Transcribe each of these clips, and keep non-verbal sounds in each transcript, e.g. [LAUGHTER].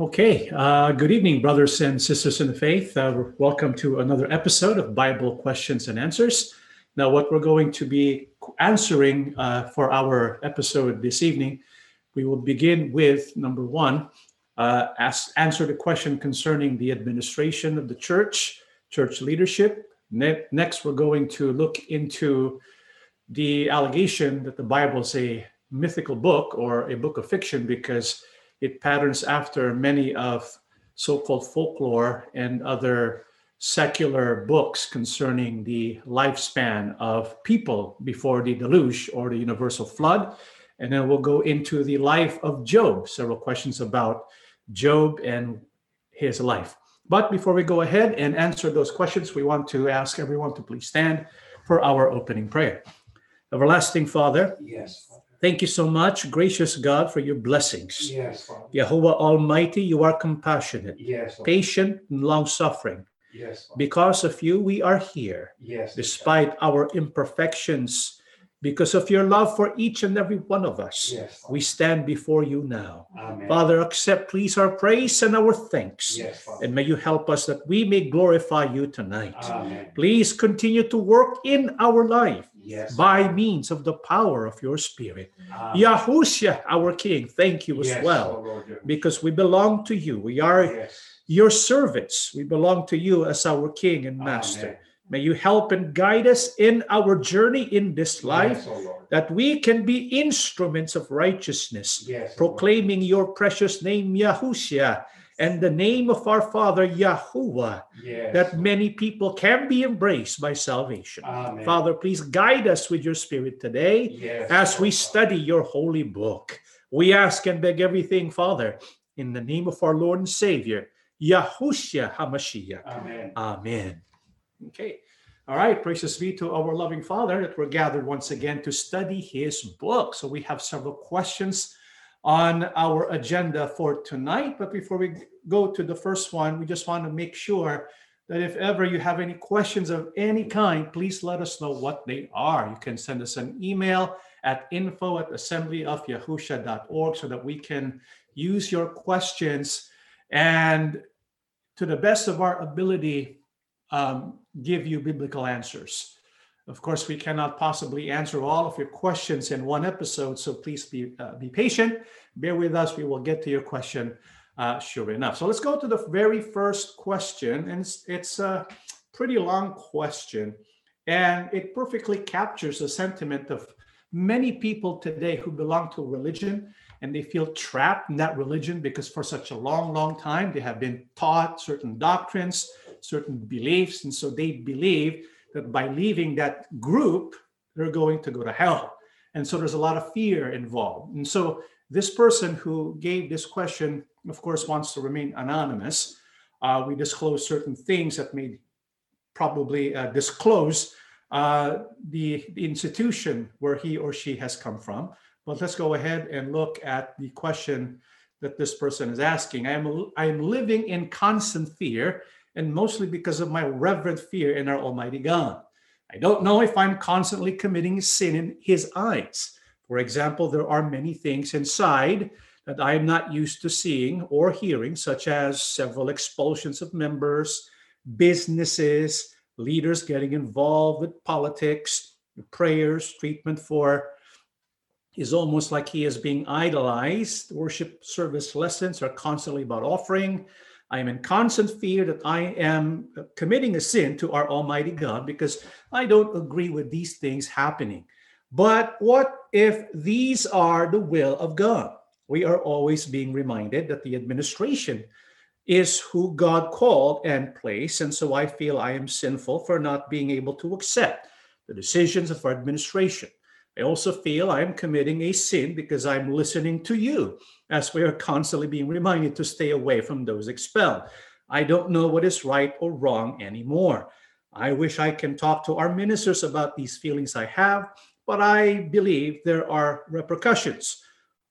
Okay, uh, good evening, brothers and sisters in the faith. Uh, welcome to another episode of Bible Questions and Answers. Now, what we're going to be answering uh, for our episode this evening, we will begin with number one, uh, ask, answer the question concerning the administration of the church, church leadership. Ne- next, we're going to look into the allegation that the Bible is a mythical book or a book of fiction because it patterns after many of so-called folklore and other secular books concerning the lifespan of people before the deluge or the universal flood. And then we'll go into the life of Job, several questions about Job and his life. But before we go ahead and answer those questions, we want to ask everyone to please stand for our opening prayer. Everlasting Father, yes. Thank you so much, gracious God, for your blessings. Yes, Father. Jehovah Almighty, you are compassionate, Yes, Father. patient, and long suffering. Yes, Father. Because of you, we are here, Yes. despite our imperfections. Because of your love for each and every one of us, Yes, we stand before you now. Amen. Father, accept, please, our praise and our thanks. Yes, Father. And may you help us that we may glorify you tonight. Amen. Please continue to work in our life Yes. by means of the power of your Spirit. Amen. Yahushua, our King, thank you as Yes, well, oh Lord, because we belong to you. We are Yes. your servants. We belong to you as our King and Master. Amen. May you help and guide us in our journey in this life, Yes, oh that we can be instruments of righteousness, Yes, oh Lord. proclaiming your precious name, Yahushua, and the name of our Father, Yahuwah, Yes. that many people can be embraced by salvation. Amen. Father, please guide us with your Spirit today Yes, as we study your holy book. We ask and beg everything, Father, in the name of our Lord and Savior, Yahushua HaMashiach. Amen. Amen. Okay. All right. Praises be to our loving Father that we're gathered once again to study his book. So we have several questions on our agenda for tonight. But before we go to the first one, we just want to make sure that if ever you have any questions of any kind, please let us know what they are. You can send us an email at info at assemblyofyahusha.org so that we can use your questions and to the best of our ability um, give you biblical answers. Of course, we cannot possibly answer all of your questions in one episode, so please be uh, be patient. Bear with us. We will get to your question uh, sure enough. So let's go to the very first question, and it's, it's a pretty long question, and it perfectly captures the sentiment of many people today who belong to religion and they feel trapped in that religion because for such a long, long time they have been taught certain doctrines, certain beliefs, and so they believe that by leaving that group, they're going to go to hell. And so there's a lot of fear involved. And so this person who gave this question, of course, wants to remain anonymous. Uh, we disclose certain things that may probably uh, disclose uh, the, the institution where he or she has come from. But let's go ahead and look at the question that this person is asking. I am, I am living in constant fear, and mostly because of my reverent fear in our Almighty God. I don't know if I'm constantly committing sin in His eyes. For example, there are many things inside that I am not used to seeing or hearing, such as several expulsions of members, businesses, leaders getting involved with politics, prayers, treatment for is almost like he is being idolized. Worship service lessons are constantly about offering. I am in constant fear that I am uh, committing a sin to our Almighty God because I don't agree with these things happening. But what if these are the will of God? We are always being reminded that the administration is who God called and placed. And so I feel I am sinful for not being able to accept the decisions of our administration. I also feel I am committing a sin because I'm listening to you, as we are constantly being reminded to stay away from those expelled. I don't know what is right or wrong anymore. I wish I can talk to our ministers about these feelings I have, but I believe there are repercussions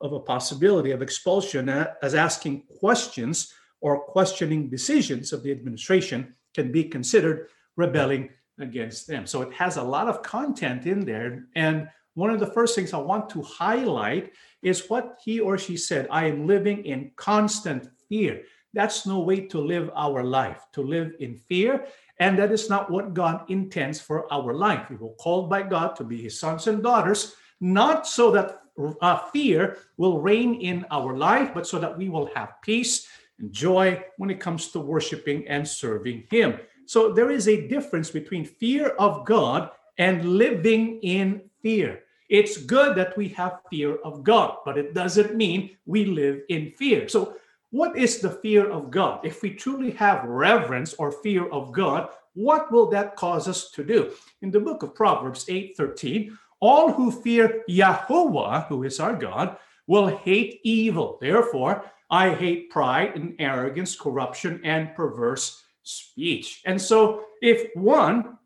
of a possibility of expulsion uh, as asking questions or questioning decisions of the administration can be considered rebelling against them. So it has a lot of content in there. And one of the first things I want to highlight is what he or she said I am living in constant fear. That's no way to live our life, to live in fear. And that is not what God intends for our life. We were called by God to be his sons and daughters, not so that uh, fear will reign in our life, but so that we will have peace and joy when it comes to worshiping and serving him. So there is a difference between fear of God and living in fear. It's good that we have fear of God, but it doesn't mean we live in fear. So, what is the fear of God? If we truly have reverence or fear of God, what will that cause us to do? In the book of Proverbs 8:13, all who fear Yahweh, who is our God, will hate evil. Therefore, I hate pride and arrogance, corruption, and perverse speech. And so, if one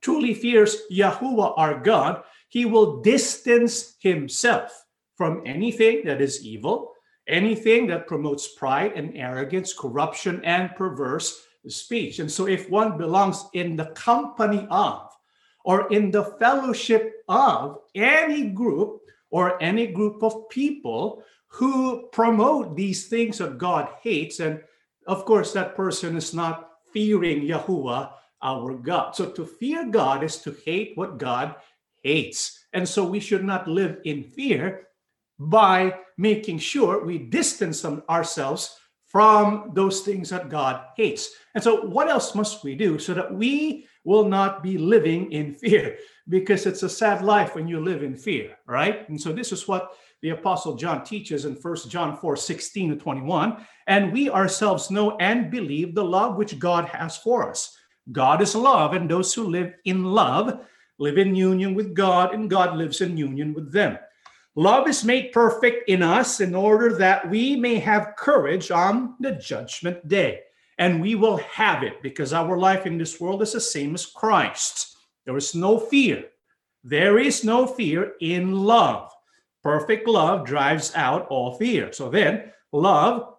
truly fears Yahweh, our God, he will distance himself from anything that is evil, anything that promotes pride and arrogance, corruption, and perverse speech. And so, if one belongs in the company of or in the fellowship of any group or any group of people who promote these things that God hates, and of course, that person is not fearing Yahuwah, our God. So, to fear God is to hate what God hates. And so we should not live in fear by making sure we distance ourselves from those things that God hates. And so, what else must we do so that we will not be living in fear? Because it's a sad life when you live in fear, right? And so, this is what the Apostle John teaches in 1 John 4 16 to 21. And we ourselves know and believe the love which God has for us. God is love, and those who live in love live in union with God, and God lives in union with them. Love is made perfect in us in order that we may have courage on the judgment day. And we will have it because our life in this world is the same as Christ. There is no fear. There is no fear in love. Perfect love drives out all fear. So then, love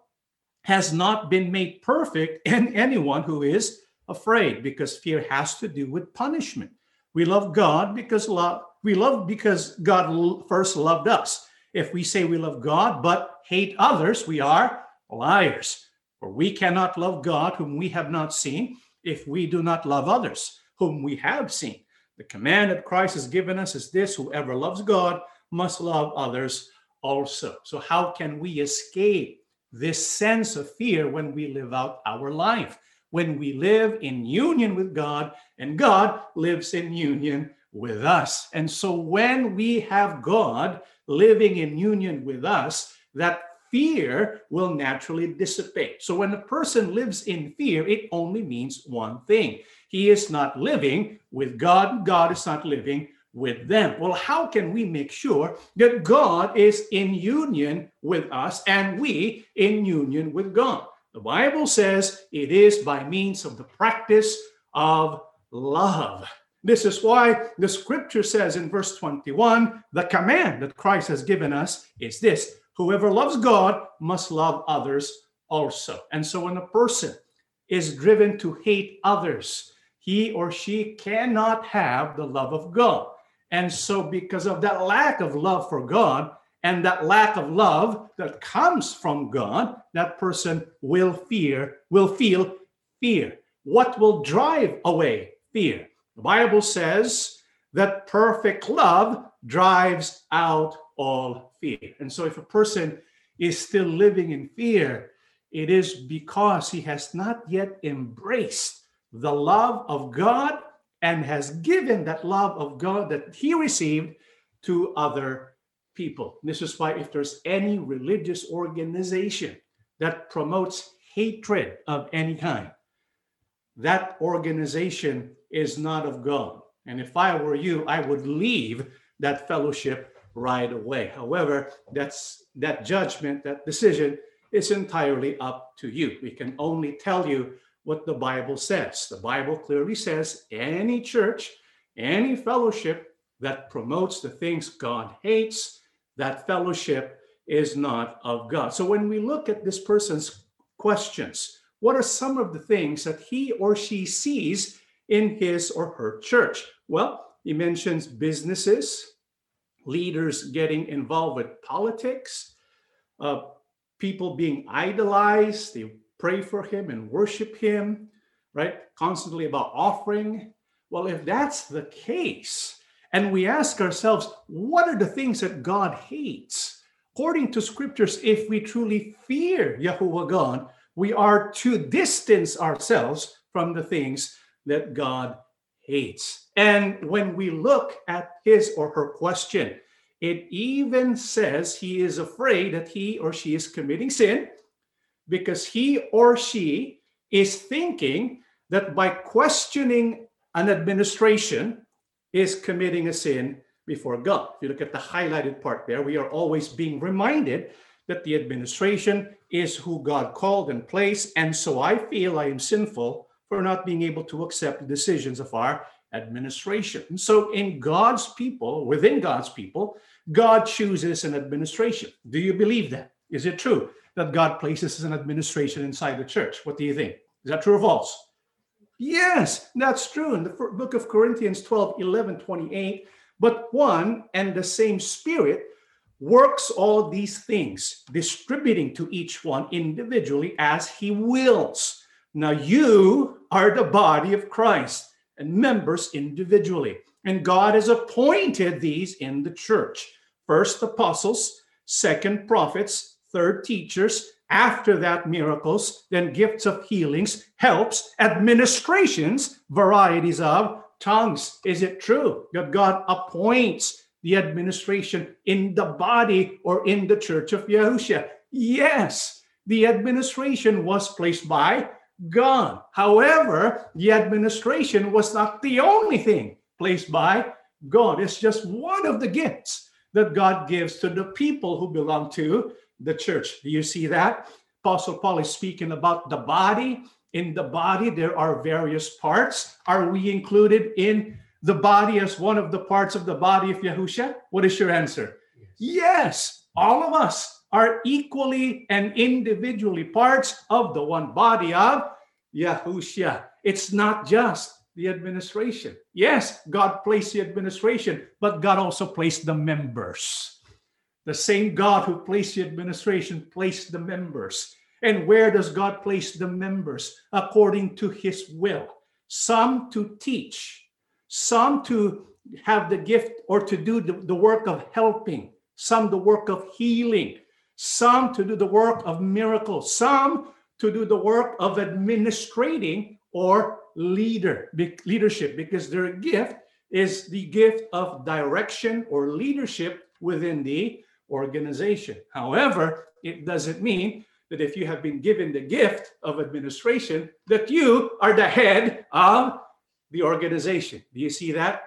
has not been made perfect in anyone who is afraid because fear has to do with punishment. We love God because love we love because God first loved us. If we say we love God but hate others, we are liars. For we cannot love God whom we have not seen if we do not love others whom we have seen. The command that Christ has given us is this whoever loves God must love others also. So, how can we escape this sense of fear when we live out our life? When we live in union with God and God lives in union with us. And so when we have God living in union with us, that fear will naturally dissipate. So when a person lives in fear, it only means one thing he is not living with God, God is not living with them. Well, how can we make sure that God is in union with us and we in union with God? The Bible says it is by means of the practice of love. This is why the scripture says in verse 21 the command that Christ has given us is this whoever loves God must love others also. And so when a person is driven to hate others, he or she cannot have the love of God. And so, because of that lack of love for God, and that lack of love that comes from God, that person will fear, will feel fear. What will drive away fear? The Bible says that perfect love drives out all fear. And so if a person is still living in fear, it is because he has not yet embraced the love of God and has given that love of God that he received to other people. This is why, if there's any religious organization that promotes hatred of any kind, that organization is not of God. And if I were you, I would leave that fellowship right away. However, that's that judgment, that decision is entirely up to you. We can only tell you what the Bible says. The Bible clearly says any church, any fellowship that promotes the things God hates, that fellowship is not of God. So when we look at this person's questions, what are some of the things that he or she sees in his or her church? Well, he mentions businesses, leaders getting involved with politics, uh, people being idolized. They pray for him and worship him, right? Constantly about offering. Well, if that's the case, and we ask ourselves, what are the things that God hates? According to scriptures, if we truly fear Yahuwah God, we are to distance ourselves from the things that God hates. And when we look at his or her question, it even says he is afraid that he or she is committing sin because he or she is thinking that by questioning an administration is committing a sin before God. If you look at the highlighted part there, we are always being reminded that the administration is who God called and placed. And so I feel I am sinful for not being able to accept the decisions of our administration. And so in God's people, within God's people, God chooses an administration. Do you believe that? Is it true that God places an administration inside the church? What do you think? Is that true or false? Yes, that's true. In the book of Corinthians 12, 11, 28, but one and the same Spirit works all these things, distributing to each one individually as he wills. Now you are the body of Christ and members individually. And God has appointed these in the church first apostles, second prophets, third teachers, after that miracles, then gifts of healings, helps, administrations, varieties of tongues. Is it true that God appoints the administration in the body or in the church of Yahushua? Yes, the administration was placed by God. However, the administration was not the only thing placed by God. It's just one of the gifts that God gives to the people who belong to the church. Do you see that? Apostle Paul is speaking about the body. In the body, there are various parts. Are we included in the body as one of the parts of the body of Yahusha? What is your answer? Yes. yes, all of us are equally and individually parts of the one body of Yahusha. It's not just the administration. Yes, God placed the administration, but God also placed the members. The same God who placed the administration placed the members. And where does God place the members? According to his will. Some to teach, some to have the gift or to do the, the work of helping, some the work of healing, some to do the work of miracles, some to do the work of administrating or leader leadership because their gift is the gift of direction or leadership within the organization. However, it doesn't mean that if you have been given the gift of administration, that you are the head of the organization. Do you see that?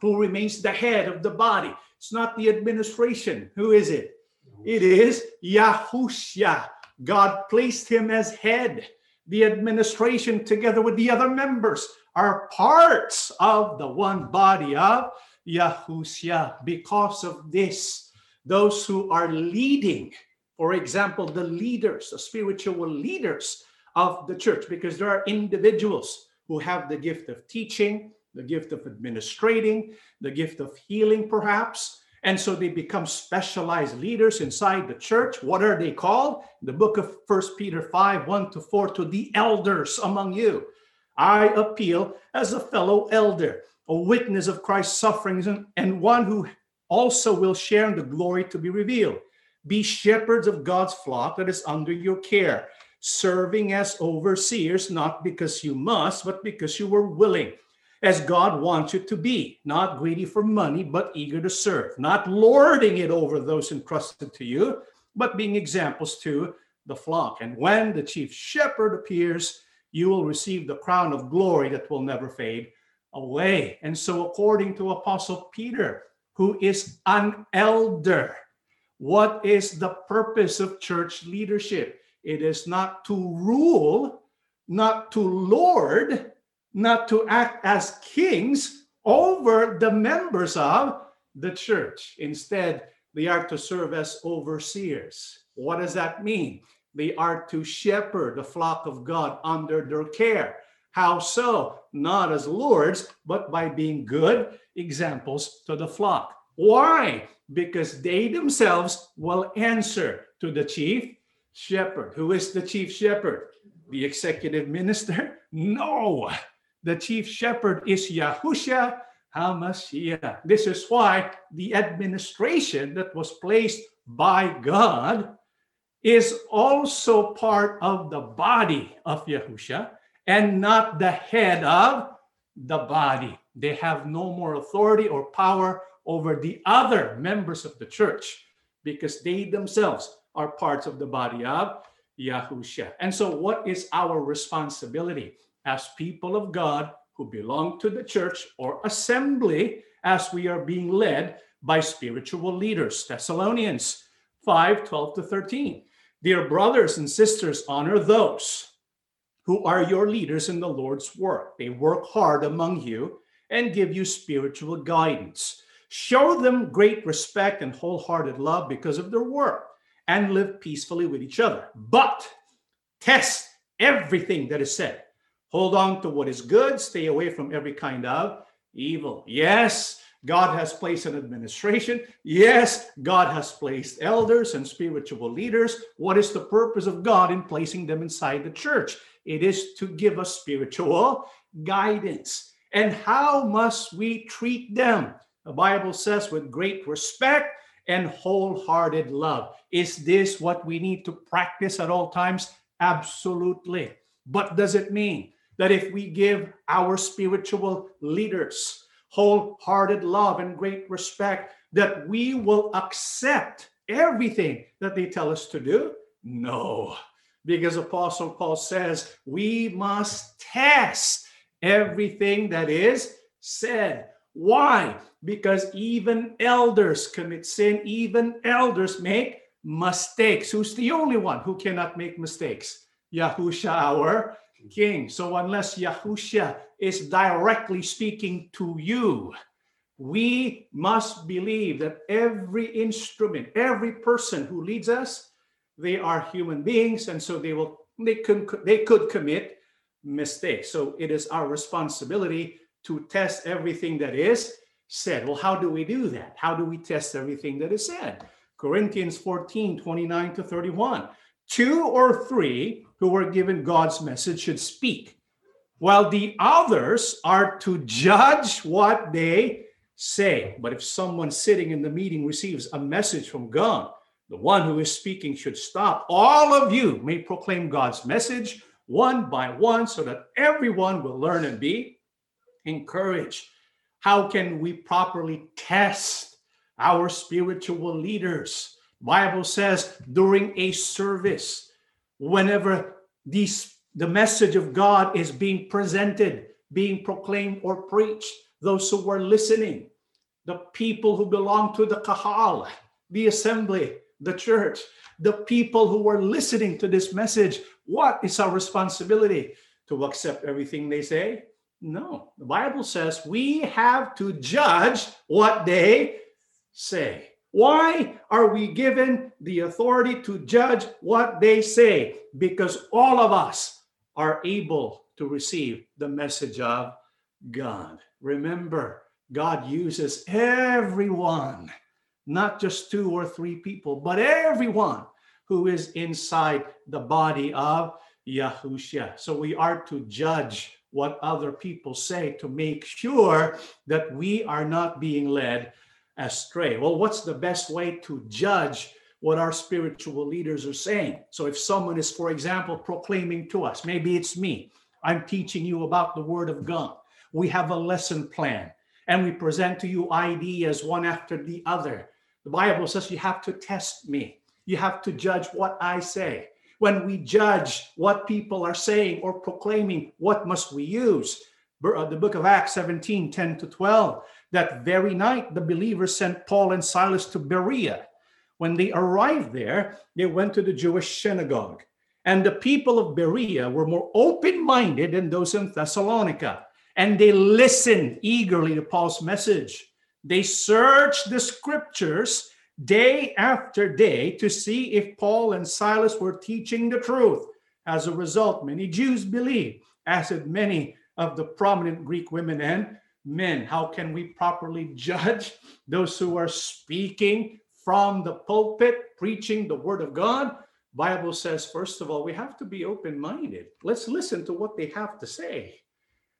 Who remains the head of the body? It's not the administration. Who is it? It is Yahushua. God placed him as head. The administration, together with the other members, are parts of the one body of Yahushua. Because of this, those who are leading, for example, the leaders, the spiritual leaders of the church, because there are individuals who have the gift of teaching, the gift of administrating, the gift of healing, perhaps. And so they become specialized leaders inside the church. What are they called? The book of First Peter 5 1 to 4 to the elders among you. I appeal as a fellow elder, a witness of Christ's sufferings, and, and one who also will share in the glory to be revealed. Be shepherds of God's flock that is under your care, serving as overseers, not because you must, but because you were willing, as God wants you to be, not greedy for money, but eager to serve, not lording it over those entrusted to you, but being examples to the flock. And when the chief shepherd appears, you will receive the crown of glory that will never fade away. And so, according to Apostle Peter, who is an elder. What is the purpose of church leadership? It is not to rule, not to lord, not to act as kings over the members of the church. Instead, they are to serve as overseers. What does that mean? They are to shepherd the flock of God under their care. How so? Not as lords, but by being good examples to the flock. Why? Because they themselves will answer to the chief shepherd. Who is the chief shepherd? The executive minister? [LAUGHS] No. The chief shepherd is Yahushua HaMashiach. This is why the administration that was placed by God is also part of the body of Yahushua and not the head of the body. They have no more authority or power over the other members of the church because they themselves are parts of the body of Yahushua. And so, what is our responsibility as people of God who belong to the church or assembly as we are being led by spiritual leaders? Thessalonians 5 12 to 13. Dear brothers and sisters, honor those who are your leaders in the Lord's work. They work hard among you and give you spiritual guidance. Show them great respect and wholehearted love because of their work and live peacefully with each other. But test everything that is said. Hold on to what is good, stay away from every kind of evil. Yes, God has placed an administration. Yes, God has placed elders and spiritual leaders. What is the purpose of God in placing them inside the church? It is to give us spiritual guidance. And how must we treat them? The Bible says with great respect and wholehearted love. Is this what we need to practice at all times? Absolutely. But does it mean that if we give our spiritual leaders wholehearted love and great respect, that we will accept everything that they tell us to do? No, because Apostle Paul says we must test everything that is said. Why? Because even elders commit sin, even elders make mistakes. Who's the only one who cannot make mistakes? Yahusha, our king. So unless Yahusha is directly speaking to you, we must believe that every instrument, every person who leads us, they are human beings, and so they will they could they could commit mistakes. So it is our responsibility to test everything that is said. Well, how do we do that? How do we test everything that is said? Corinthians 14, 29 to 31. Two or three who were given God's message should speak, while the others are to judge what they say. But if someone sitting in the meeting receives a message from God, the one who is speaking should stop. All of you may proclaim God's message one by one so that everyone will learn and be encouraged. How can we properly test our spiritual leaders? Bible says during a service whenever these the message of God is being presented, being proclaimed or preached, those who were listening, the people who belong to the kahal, the assembly, the church, the people who were listening to this message, what is our responsibility? To accept everything they say? No. The Bible says we have to judge what they say. Why are we given the authority to judge what they say? Because all of us are able to receive the message of God. Remember, God uses everyone, not just two or three people, but everyone who is inside the body of Yahushua. So we are to judge what other people say to make sure that we are not being led astray. Well, what's the best way to judge what our spiritual leaders are saying? So, if someone is, for example, proclaiming to us, maybe it's me, I'm teaching you about the Word of God. We have a lesson plan and we present to you ideas one after the other. The Bible says you have to test me, you have to judge what I say. When we judge what people are saying or proclaiming, what must we use? Uh, the book of Acts 17 10 to 12 that very night, the believers sent Paul and Silas to Berea. When they arrived there, they went to the Jewish synagogue. And the people of Berea were more open minded than those in Thessalonica. And they listened eagerly to Paul's message. They searched the scriptures day after day to see if Paul and Silas were teaching the truth. As a result, many Jews believed, as did many of the prominent Greek women and men. How can we properly judge [LAUGHS] those who are speaking from the pulpit, preaching the word of God? Bible says, first of all, we have to be open-minded. Let's listen to what they have to say.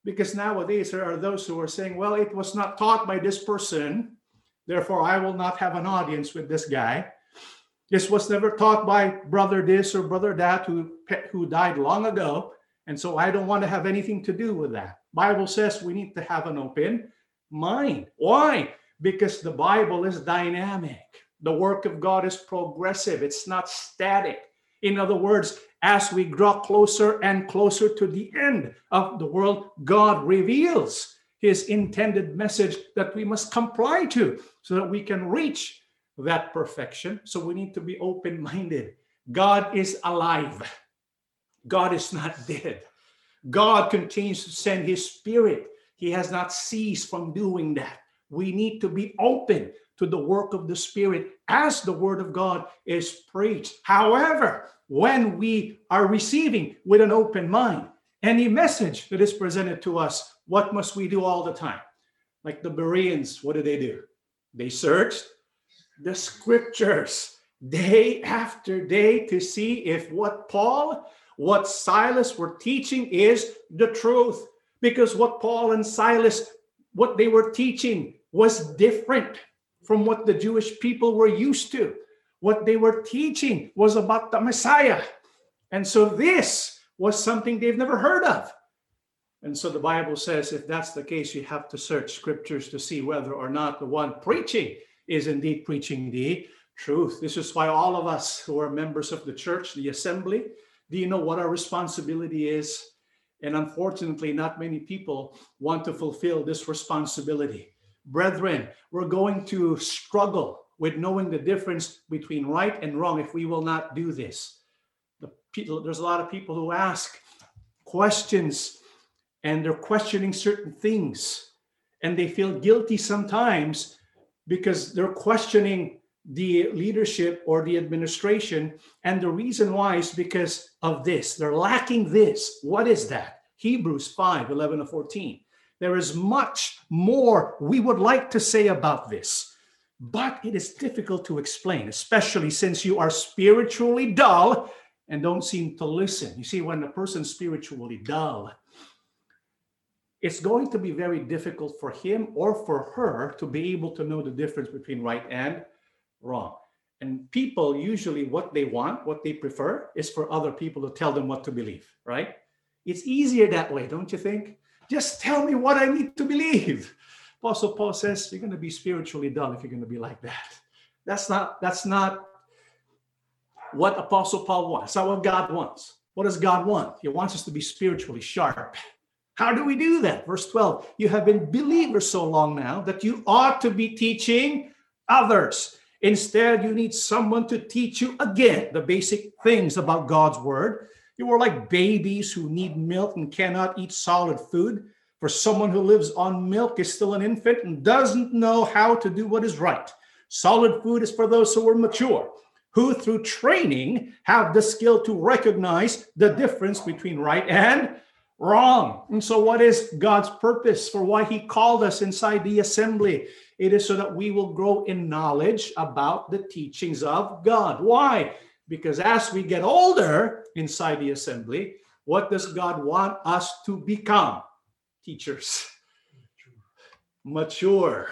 Because nowadays there are those who are saying, well, it was not taught by this person, therefore I will not have an audience with this guy. This was never taught by brother this or brother that who, who died long ago. And so I don't want to have anything to do with that. Bible says we need to have an open mind. Why? Because the Bible is dynamic. The work of God is progressive. It's not static. In other words, as we draw closer and closer to the end of the world, God reveals his intended message that we must comply to so that we can reach that perfection. So we need to be open minded. God is alive, God is not dead. God continues to send his spirit. He has not ceased from doing that. We need to be open to the work of the Spirit as the Word of God is preached. However, when we are receiving with an open mind any message that is presented to us, what must we do all the time? Like the Bereans, what do they do? They searched the scriptures day after day to see if what Paul, what Silas were teaching is the truth. Because what Paul and Silas, what they were teaching was different from what the Jewish people were used to. What they were teaching was about the Messiah. And so this was something they've never heard of. And so the Bible says if that's the case, you have to search scriptures to see whether or not the one preaching is indeed preaching the truth. This is why all of us who are members of the church, the assembly, do you know what our responsibility is? And unfortunately, not many people want to fulfill this responsibility. Brethren, we're going to struggle with knowing the difference between right and wrong if we will not do this. The people, there's a lot of people who ask questions and they're questioning certain things and they feel guilty sometimes because they're questioning the leadership or the administration. And the reason why is because of this. They're lacking this. What is that? Hebrews 5 11 to 14. There is much more we would like to say about this, but it is difficult to explain, especially since you are spiritually dull and don't seem to listen. You see, when a person's spiritually dull, it's going to be very difficult for him or for her to be able to know the difference between right and wrong. And people usually what they want, what they prefer is for other people to tell them what to believe, right? It's easier that way, don't you think? Just tell me what I need to believe. Apostle Paul says you're going to be spiritually dull if you're going to be like that. That's not that's not what Apostle Paul wants. That's not what God wants. What does God want? He wants us to be spiritually sharp. How do we do that? Verse 12, you have been believers so long now that you ought to be teaching others. Instead, you need someone to teach you again the basic things about God's word you are like babies who need milk and cannot eat solid food. For someone who lives on milk is still an infant and doesn't know how to do what is right. Solid food is for those who are mature, who through training have the skill to recognize the difference between right and wrong. And so, what is God's purpose for why He called us inside the assembly? It is so that we will grow in knowledge about the teachings of God. Why? Because as we get older inside the assembly, what does God want us to become? Teachers, mature,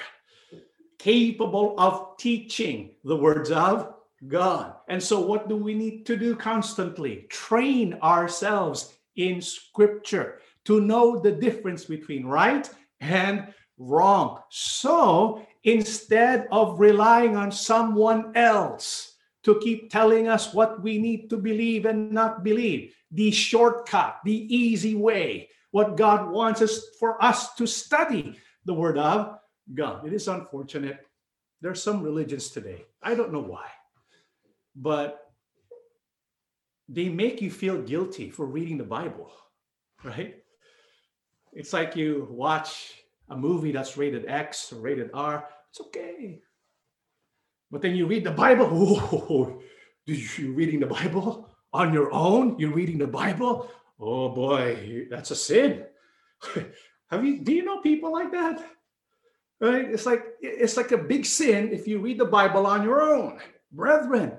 capable of teaching the words of God. And so, what do we need to do constantly? Train ourselves in scripture to know the difference between right and wrong. So, instead of relying on someone else, to keep telling us what we need to believe and not believe. The shortcut, the easy way, what God wants us for us to study the word of God. It is unfortunate. There are some religions today. I don't know why, but they make you feel guilty for reading the Bible, right? It's like you watch a movie that's rated X or rated R. It's okay. But then you read the Bible. [LAUGHS] Oh, did you reading the Bible on your own? You're reading the Bible? Oh boy, that's a sin. [LAUGHS] Have you do you know people like that? Right? It's like it's like a big sin if you read the Bible on your own. Brethren,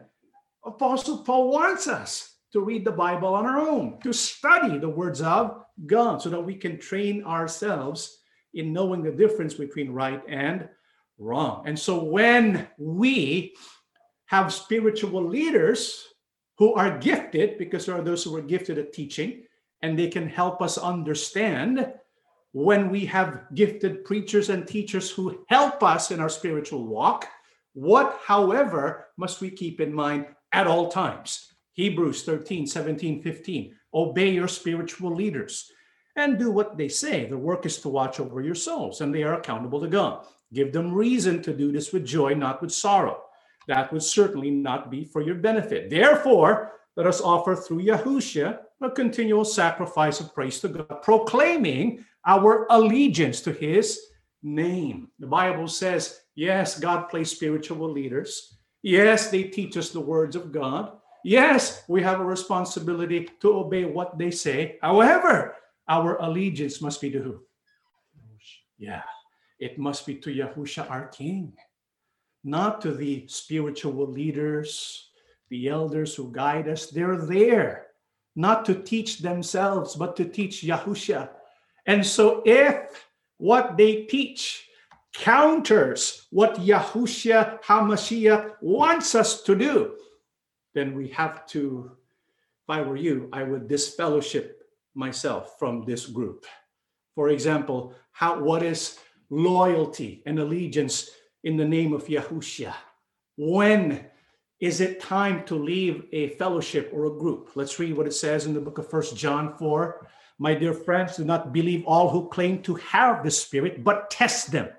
Apostle Paul wants us to read the Bible on our own, to study the words of God so that we can train ourselves in knowing the difference between right and wrong. And so when we have spiritual leaders who are gifted, because there are those who are gifted at teaching, and they can help us understand when we have gifted preachers and teachers who help us in our spiritual walk. What, however, must we keep in mind at all times? Hebrews 13, 17, 15. Obey your spiritual leaders and do what they say. The work is to watch over your souls, and they are accountable to God. Give them reason to do this with joy, not with sorrow. That would certainly not be for your benefit. Therefore, let us offer through Yahushua a continual sacrifice of praise to God, proclaiming our allegiance to his name. The Bible says, yes, God plays spiritual leaders. Yes, they teach us the words of God. Yes, we have a responsibility to obey what they say. However, our allegiance must be to who? Yeah, it must be to Yahusha, our King, not to the spiritual leaders, the elders who guide us. They're there not to teach themselves, but to teach Yahusha. And so, if what they teach counters what Yahusha HaMashiach wants us to do, then we have to, if I were you, I would disfellowship myself from this group. For example, how what is loyalty and allegiance in the name of Yahushua? When is it time to leave a fellowship or a group? Let's read what it says in the book of First John 4. My dear friends, do not believe all who claim to have the Spirit, but test them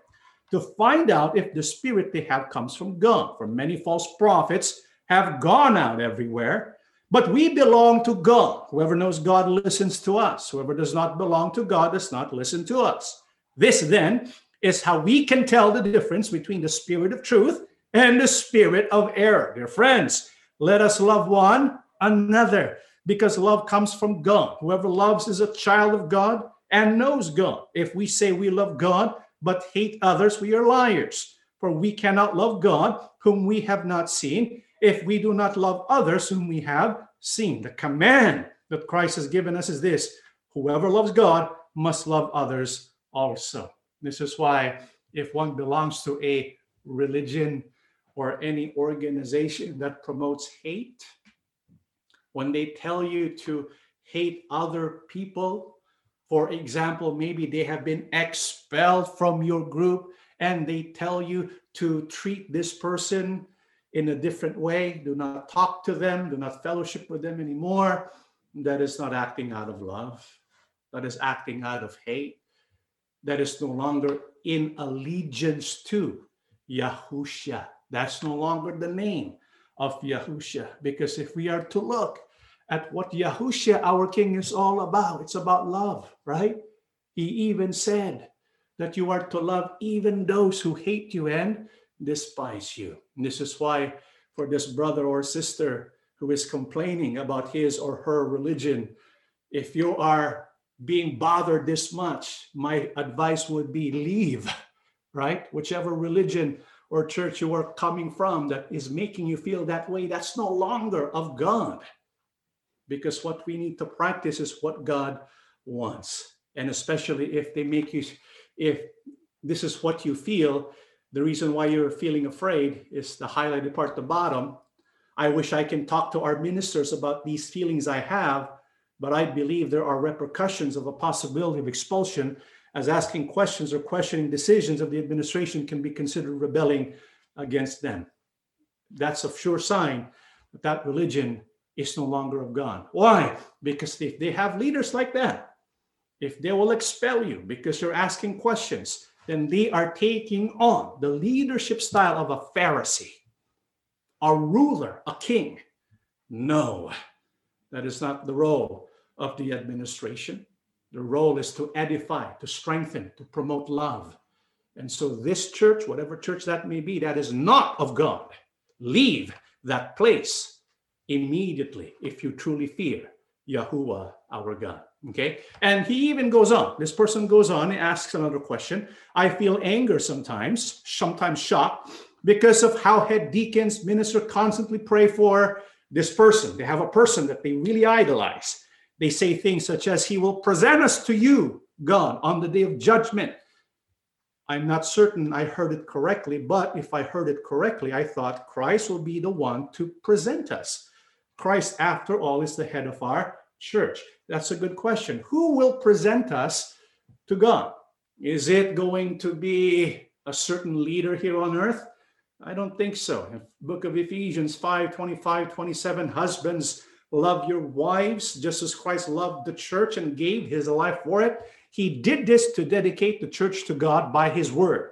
to find out if the Spirit they have comes from God. For many false prophets have gone out everywhere but we belong to God. Whoever knows God listens to us. Whoever does not belong to God does not listen to us. This then is how we can tell the difference between the spirit of truth and the spirit of error. Dear friends, let us love one another because love comes from God. Whoever loves is a child of God and knows God. If we say we love God but hate others, we are liars. For we cannot love God whom we have not seen if we do not love others whom we have seen. The command that Christ has given us is this whoever loves God must love others also. This is why, if one belongs to a religion or any organization that promotes hate, when they tell you to hate other people, for example, maybe they have been expelled from your group and they tell you to treat this person in a different way. Do not talk to them. Do not fellowship with them anymore. That is not acting out of love. That is acting out of hate. That is no longer in allegiance to Yahusha. That's no longer the name of Yahusha. Because if we are to look at what Yahusha, our King, is all about, it's about love, right? He even said that you are to love even those who hate you and despise you. And this is why, for this brother or sister who is complaining about his or her religion, if you are being bothered this much, my advice would be leave, right? Whichever religion or church you are coming from that is making you feel that way, that's no longer of God. Because what we need to practice is what God wants. And especially if they make you, if this is what you feel, the reason why you're feeling afraid is the highlighted part at the bottom. I wish I can talk to our ministers about these feelings I have, but I believe there are repercussions of a possibility of expulsion as asking questions or questioning decisions of the administration can be considered rebelling against them. That's a sure sign that that religion is no longer of God. Why? Because if they have leaders like that, if they will expel you because you're asking questions, then they are taking on the leadership style of a Pharisee, a ruler, a king. No, that is not the role of the administration. The role is to edify, to strengthen, to promote love. And so, this church, whatever church that may be, that is not of God, leave that place immediately if you truly fear Yahuwah our God. Okay. And he even goes on. This person goes on and asks another question. I feel anger sometimes, sometimes shock, because of how head deacons, minister constantly pray for this person. They have a person that they really idolize. They say things such as, He will present us to you, God, on the day of judgment. I'm not certain I heard it correctly, but if I heard it correctly, I thought Christ will be the one to present us. Christ, after all, is the head of our church. That's a good question. Who will present us to God? Is it going to be a certain leader here on earth? I don't think so. In book of Ephesians 5 25, 27, husbands, love your wives just as Christ loved the church and gave his life for it. He did this to dedicate the church to God by his word,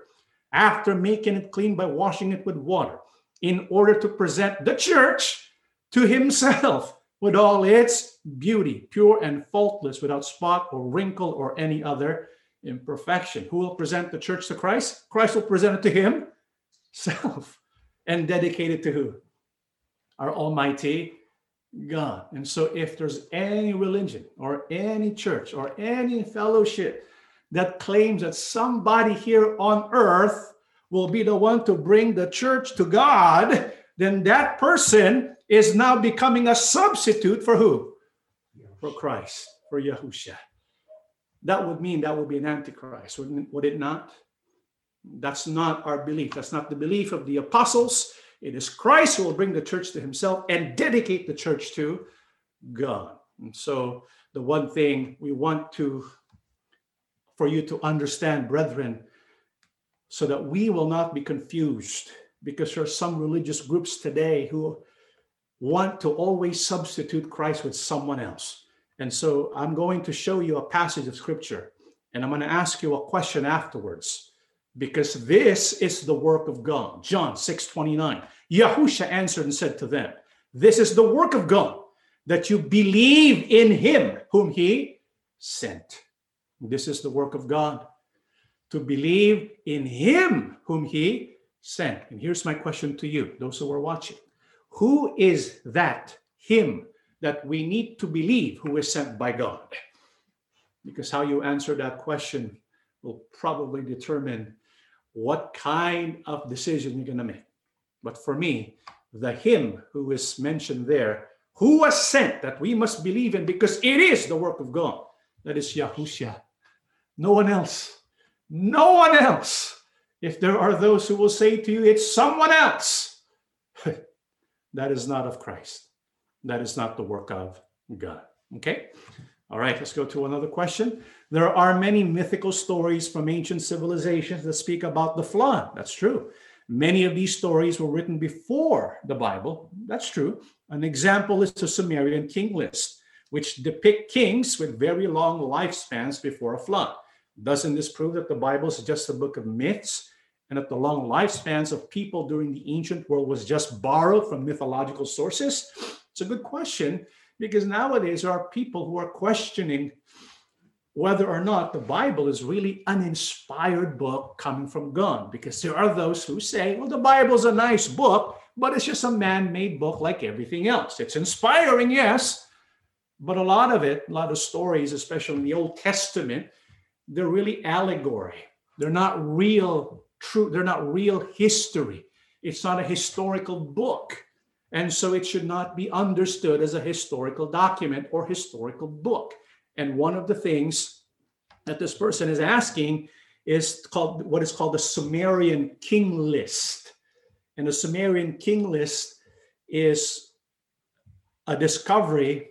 after making it clean by washing it with water, in order to present the church to himself with all its beauty, pure and faultless, without spot or wrinkle or any other imperfection. Who will present the church to Christ? Christ will present it to himself and dedicate it to who? Our Almighty God. And so, if there's any religion or any church or any fellowship that claims that somebody here on earth will be the one to bring the church to God, then that person is now becoming a substitute for who? For Christ, for Yahusha. That would mean that would be an antichrist, would it not? That's not our belief. That's not the belief of the apostles. It is Christ who will bring the church to himself and dedicate the church to God. And so, the one thing we want to, for you to understand, brethren, so that we will not be confused, because there are some religious groups today who want to always substitute Christ with someone else. And so, I'm going to show you a passage of scripture, and I'm going to ask you a question afterwards because this is the work of God. John 6 29. Yahusha answered and said to them, This is the work of God, that you believe in him whom he sent. This is the work of God, to believe in him whom he sent. And here's my question to you, those who are watching Who is that him that we need to believe who is sent by God? Because how you answer that question will probably determine what kind of decision you're going to make. But for me, the him who is mentioned there, who was sent that we must believe in because it is the work of God, that is Yahushua. No one else. No one else. If there are those who will say to you, it's someone else, [LAUGHS] that is not of Christ. That is not the work of God. Okay? All right, let's go to another question. There are many mythical stories from ancient civilizations that speak about the flood. That's true. Many of these stories were written before the Bible. That's true. An example is the Sumerian king list, which depict kings with very long lifespans before a flood. Doesn't this prove that the Bible is just a book of myths and that the long lifespans of people during the ancient world was just borrowed from mythological sources? It's a good question because nowadays there are people who are questioning whether or not the Bible is really an inspired book coming from God. Because there are those who say, well, the Bible's a nice book, but it's just a man made book like everything else. It's inspiring, yes, but a lot of it, a lot of stories, especially in the Old Testament, they're really allegory. They're not real true, they're not real history. It's not a historical book. And so it should not be understood as a historical document or historical book. And one of the things that this person is asking is called what is called the Sumerian king list. And the Sumerian king list is a discovery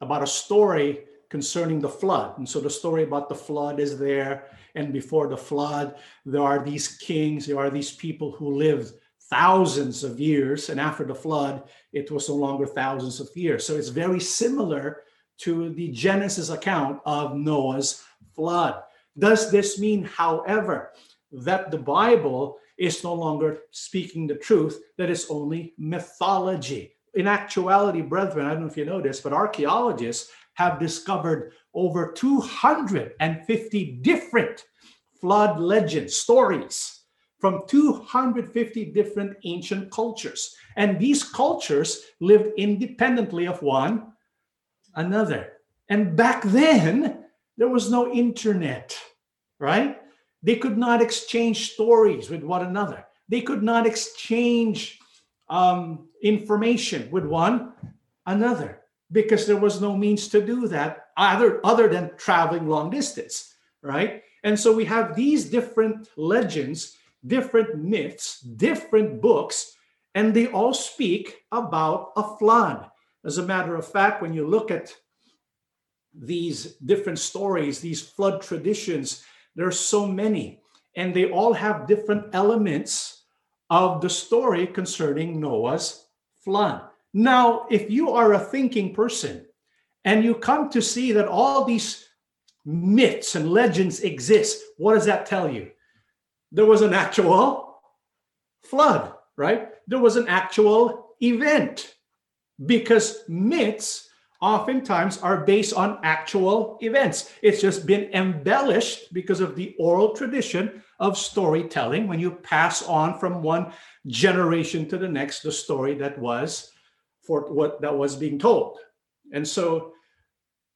about a story concerning the flood. And so the story about the flood is there. And before the flood, there are these kings, there are these people who lived thousands of years. And after the flood, it was no longer thousands of years. So it's very similar to the Genesis account of Noah's flood. Does this mean, however, that the Bible is no longer speaking the truth, that it's only mythology? In actuality, brethren, I don't know if you know this, but archaeologists have discovered over 250 different flood legends, stories from 250 different ancient cultures. And these cultures lived independently of one another. And back then, there was no internet, right? They could not exchange stories with one another. They could not exchange um, information with one another because there was no means to do that other, other than traveling long distance, right? And so we have these different legends, different myths, different books, and they all speak about a flood. As a matter of fact, when you look at these different stories, these flood traditions, there are so many, and they all have different elements of the story concerning Noah's flood. Now, if you are a thinking person and you come to see that all these myths and legends exist, what does that tell you? There was an actual flood, right? There was an actual event because myths oftentimes are based on actual events. It's just been embellished because of the oral tradition of storytelling when you pass on from one generation to the next the story that was for what that was being told. And so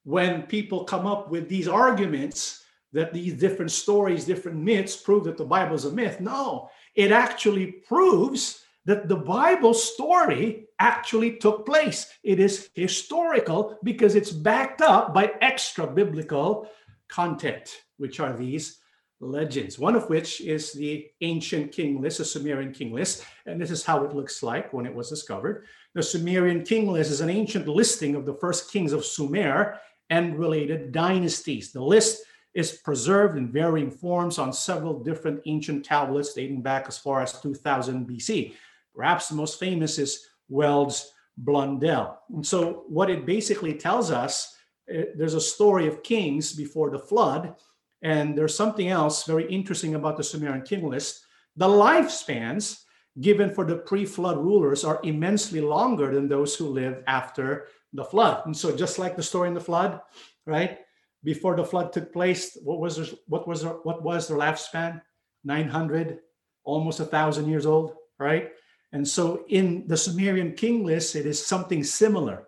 when people come up with these arguments that these different stories, different myths prove that the Bible is a myth, no, it actually proves that the Bible story actually took place. It is historical because it's backed up by extra biblical content, which are these legends, one of which is the ancient king list, the Sumerian king list. And this is how it looks like when it was discovered. The Sumerian king list is an ancient listing of the first kings of Sumer and related dynasties. The list is preserved in varying forms on several different ancient tablets dating back as far as 2000 BC. Perhaps the most famous is Weld's Blundell. And so, what it basically tells us it, eh, there's a story of kings before the flood, and there's something else very interesting about the Sumerian king list. The lifespans given for the pre flood rulers are immensely longer than those who live after the flood. And so, just like the story in the flood, right? Before the flood took place, what was their, what was their, what was their lifespan? 900, almost a thousand years old, right? And so in the Sumerian king list, it is something similar.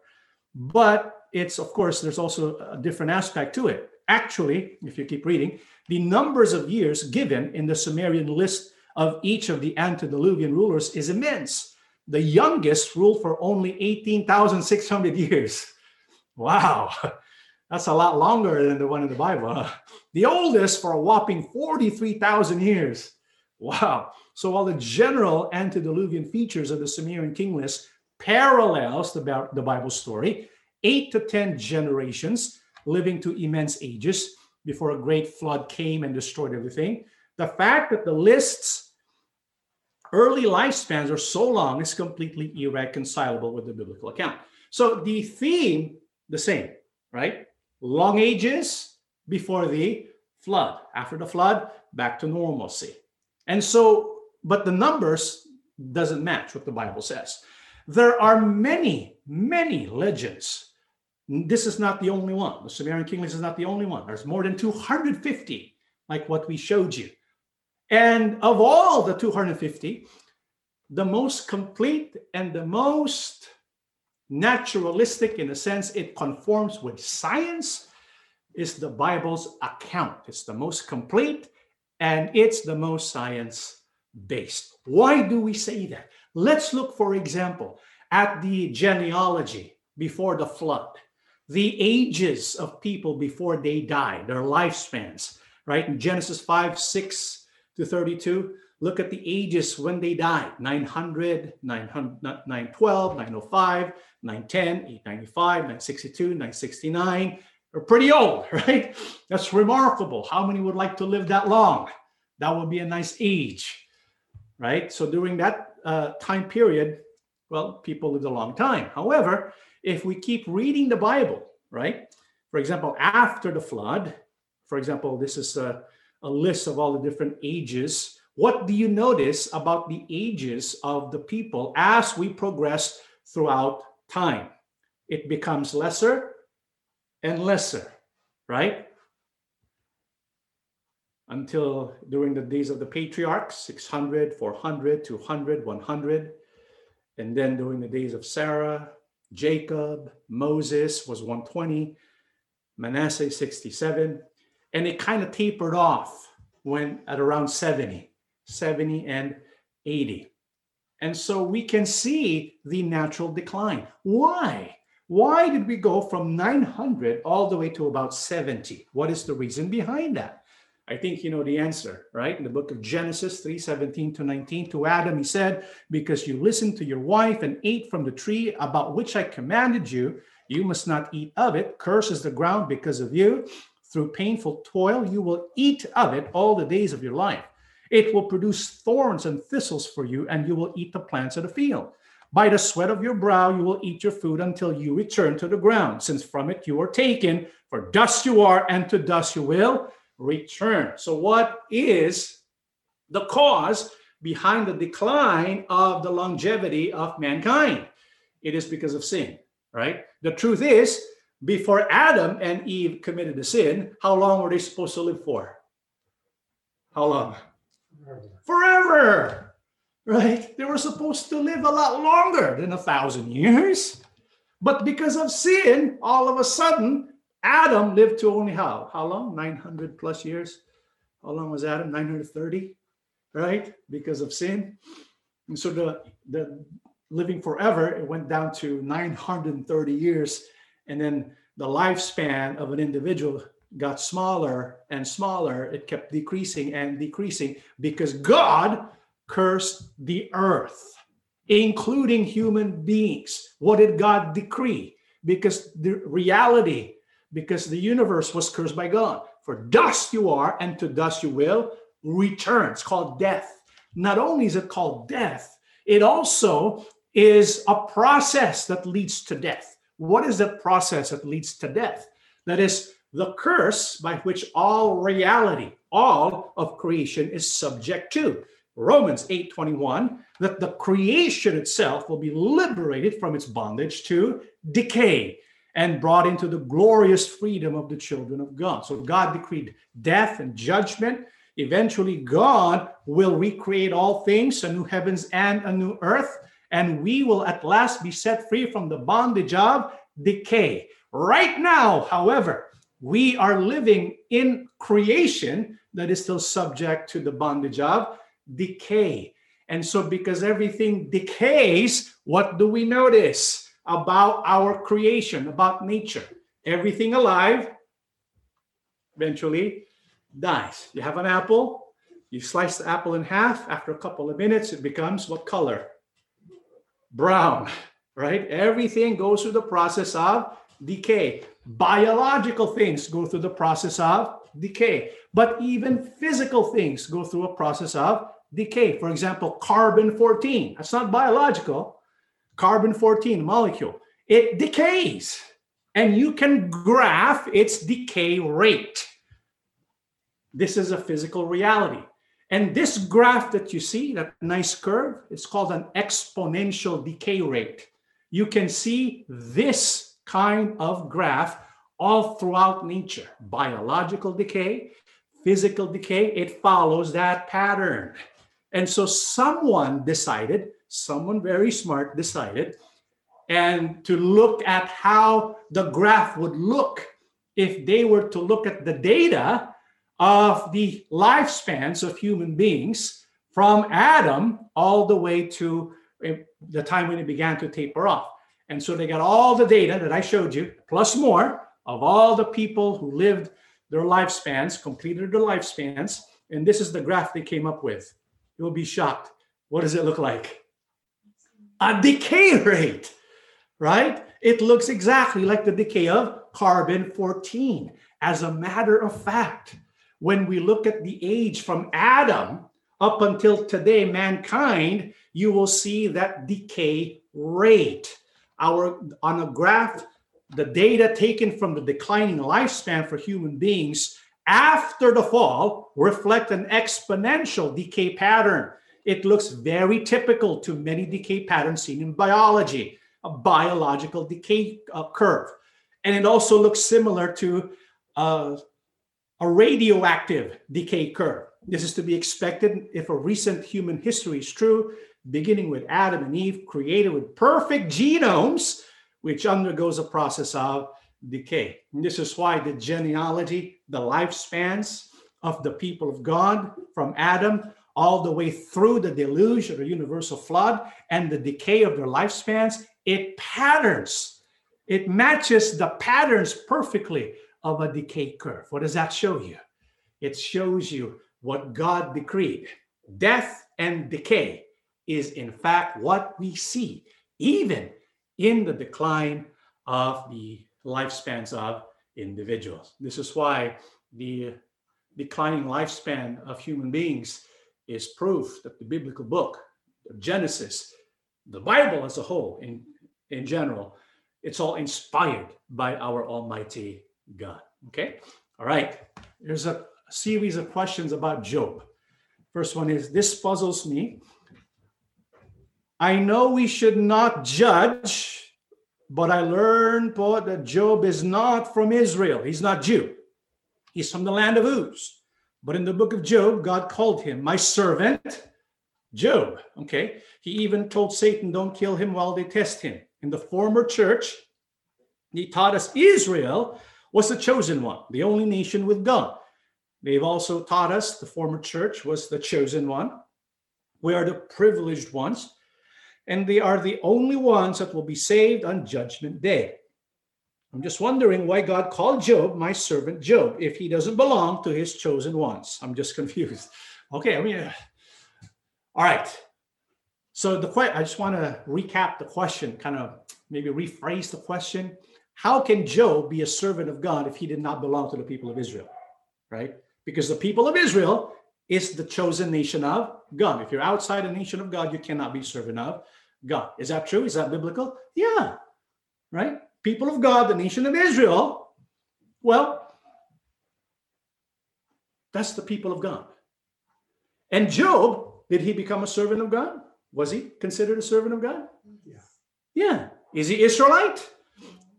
But it's, of course, there's also a different aspect to it. Actually, if you keep reading, the numbers of years given in the Sumerian list of each of the antediluvian rulers is immense. The youngest ruled for only 18,600 years. Wow, [LAUGHS] that's a lot longer than the one in the Bible. [LAUGHS] The oldest for a whopping 43,000 years. Wow. So while the general antediluvian features of the Sumerian king list parallels the, the Bible story, eight to 10 generations living to immense ages before a great flood came and destroyed everything. The fact that the list's early lifespans are so long is completely irreconcilable with the biblical account. So the theme, the same, right? Long ages before the flood. After the flood, back to normalcy. And so but the numbers doesn't match what the Bible says. There are many, many legends. This is not the only one. The Sumerian king list is not the only one. There's more than 250, like what we showed you. And of all the 250, the most complete and the most naturalistic, in a sense, it conforms with science, is the Bible's account. It's the most complete and it's the most science based. Why do we say that? Let's look, for example, at the genealogy before the flood, the ages of people before they died, their lifespans, right? In Genesis 5, 6 to 32, look at the ages when they died 900, 900 912, 905, 910, 895, 962, 969. They're pretty old, [LAUGHS] right? That's remarkable. How many would like to live that long? That would be a nice age right? So during that uh, time period, well, people lived a long time. However, if we keep reading the Bible, right? For example, after the flood, for example, this is a, a list of all the different ages. What do you notice about the ages of the people as we progress throughout time? It becomes lesser and lesser, right? until during the days of the patriarchs 600 400 200 100 and then during the days of sarah jacob moses was 120 manasseh 67 and it kind of tapered off when at around 70 70 and 80 And so we can see the natural decline. Why? Why did we go from 900 all the way to about 70? What is the reason behind that? I think you know the answer, right? In the book of Genesis 3 17 to 19, to Adam, he said, Because you listened to your wife and ate from the tree about which I commanded you, you must not eat of it. Curses the ground because of you. Through painful toil, you will eat of it all the days of your life. It will produce thorns and thistles for you, and you will eat the plants of the field. By the sweat of your brow, you will eat your food until you return to the ground, since from it you are taken. For dust you are, and to dust you will return. So, what is the cause behind the decline of the longevity of mankind? It is because of sin, right? The truth is, before Adam and Eve committed the sin, how long were they supposed to live for? How long? Forever. Right? They were supposed to live a lot longer than a thousand years. But because of sin, all of a sudden, Adam lived to only how? How long? 900 plus years. How long was Adam? 930, right? Because of sin. And so the, the living forever, it went down to 930 years. And then the lifespan of an individual got smaller and smaller. It kept decreasing and decreasing because God cursed the earth, including human beings. What did God decree? Because the reality because the universe was cursed by God. For dust you are, and to dust you will return. It's called death. Not only is it called death, it also is a process that leads to death. What is that process that leads to death? That is the curse by which all reality, all of creation is subject to. Romans 8:21 that the creation itself will be liberated from its bondage to decay and brought into the glorious freedom of the children of God. So God decreed death and judgment. Eventually, God will recreate all things, a new heavens and a new earth, and we will at last be set free from the bondage of decay. Right now, however, we are living in creation that is still subject to the bondage of decay. And so, because everything decays, what do we notice? about our creation, about nature. Everything alive eventually dies. You have an apple, you slice the apple in half. After a couple of minutes, it becomes what color? Brown, [LAUGHS] right? Everything goes through the process of decay. Biological things go through the process of decay, but even physical things go through a process of decay. For example, carbon 14, that's not biological, carbon 14 molecule, it decays and you can graph its decay rate. This is a physical reality. And this graph that you see, that nice curve, it's called an exponential decay rate. You can see this kind of graph all throughout nature biological decay, physical decay, it follows that pattern. And so someone decided someone very smart decided and to look at how the graph would look if they were to look at the data of the lifespans of human beings from Adam all the way to eh, the time when it began to taper off. And so they got all the data that I showed you, plus more, of all the people who lived their lifespans, completed their lifespans. And this is the graph they came up with. You'll be shocked. What does it look like? a decay rate, right? It looks exactly like the decay of carbon 14. As a matter of fact, when we look at the age from Adam up until today, mankind, you will see that decay rate. Our on a graph, the data taken from the declining lifespan for human beings after the fall reflect an exponential decay pattern it looks very typical to many decay patterns seen in biology, a biological decay uh, curve. And it also looks similar to uh, a radioactive decay curve. This is to be expected if a recent human history is true, beginning with Adam and Eve, created with perfect genomes, which undergoes a process of decay. And this is why the genealogy, the lifespans of the people of God from Adam all the way through the deluge or the universal flood and the decay of their lifespans, it patterns, it matches the patterns perfectly of a decay curve. What does that show you? It shows you what God decreed. Death and decay is, in fact, what we see, even in the decline of the lifespans of individuals. This is why the declining lifespan of human beings is proof that the biblical book, Genesis, the Bible as a whole, in, in general, it's all inspired by our Almighty God. Okay? All right. There's a series of questions about Job. First one is This puzzles me. I know we should not judge, but I learned, Paul, that Job is not from Israel. He's not Jew. He's from the land of Uz. But in the book of Job, God called him my servant, Job. Okay. He even told Satan, don't kill him while they test him. In the former church, he taught us Israel was the chosen one, the only nation with God. They've also taught us the former church was the chosen one. We are the privileged ones, and they are the only ones that will be saved on Judgment Day. I'm just wondering why God called Job my servant Job if he doesn't belong to his chosen ones. I'm just [LAUGHS] confused. Okay, I mean, all right. So the question I just want to recap the question, kind of maybe rephrase the question. How can Job be a servant of God if he did not belong to the people of Israel? Right? Because the people of Israel is the chosen nation of God. If you're outside the nation of God, you cannot be servant of God. Is that true? Is that biblical? Yeah. Right? people of God, the nation of Israel, well, that's the people of God. And Job, did he become a servant of God? Was he considered a servant of God? Yeah. Yeah. Is he Israelite?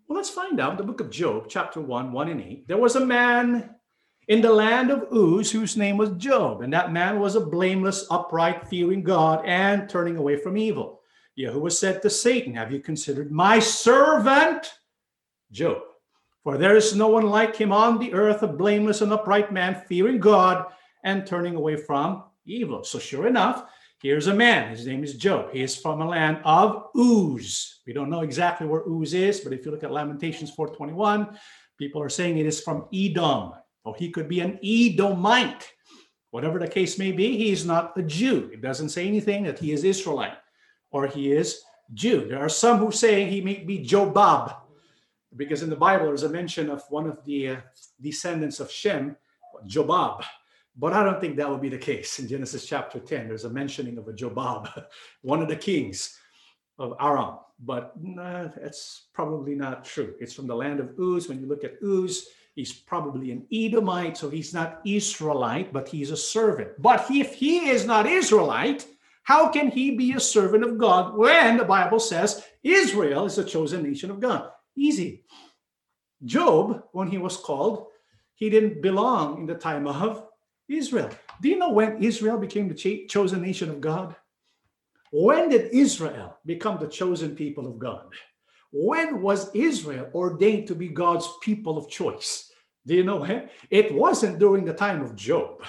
Well, let's find out. The book of Job, chapter 1, 1 and 8. There was a man in the land of Uz whose name was Job, and that man was a blameless, upright, fearing God and turning away from evil. Yahuwah said to Satan, Have you considered my servant Job? For there is no one like him on the earth, a blameless and upright man, fearing God and turning away from evil. So, sure enough, here's a man. His name is Job. He is from a land of Uz. We don't know exactly where Uz is, but if you look at Lamentations 4:21, people are saying it is from Edom. Or he could be an Edomite. Whatever the case may be, he is not a Jew. It doesn't say anything that he is Israelite or he is Jew. There are some who say he may be Jobab, because in the Bible there's a mention of one of the uh, descendants of Shem, Jobab. But I don't think that would be the case. In Genesis chapter 10, there's a mentioning of a Jobab, [LAUGHS] one of the kings of Aram. But nah, that's probably not true. It's from the land of Uz. When you look at Uz, he's probably an Edomite, so he's not Israelite, but he's a servant. But if he is not Israelite, how can he be a servant of God when the Bible says Israel is a chosen nation of God? Easy. Job, when he was called, he didn't belong in the time of Israel. Do you know when Israel became the chosen nation of God? When did Israel become the chosen people of God? When was Israel ordained to be God's people of choice? Do you know? It wasn't during the time of Job.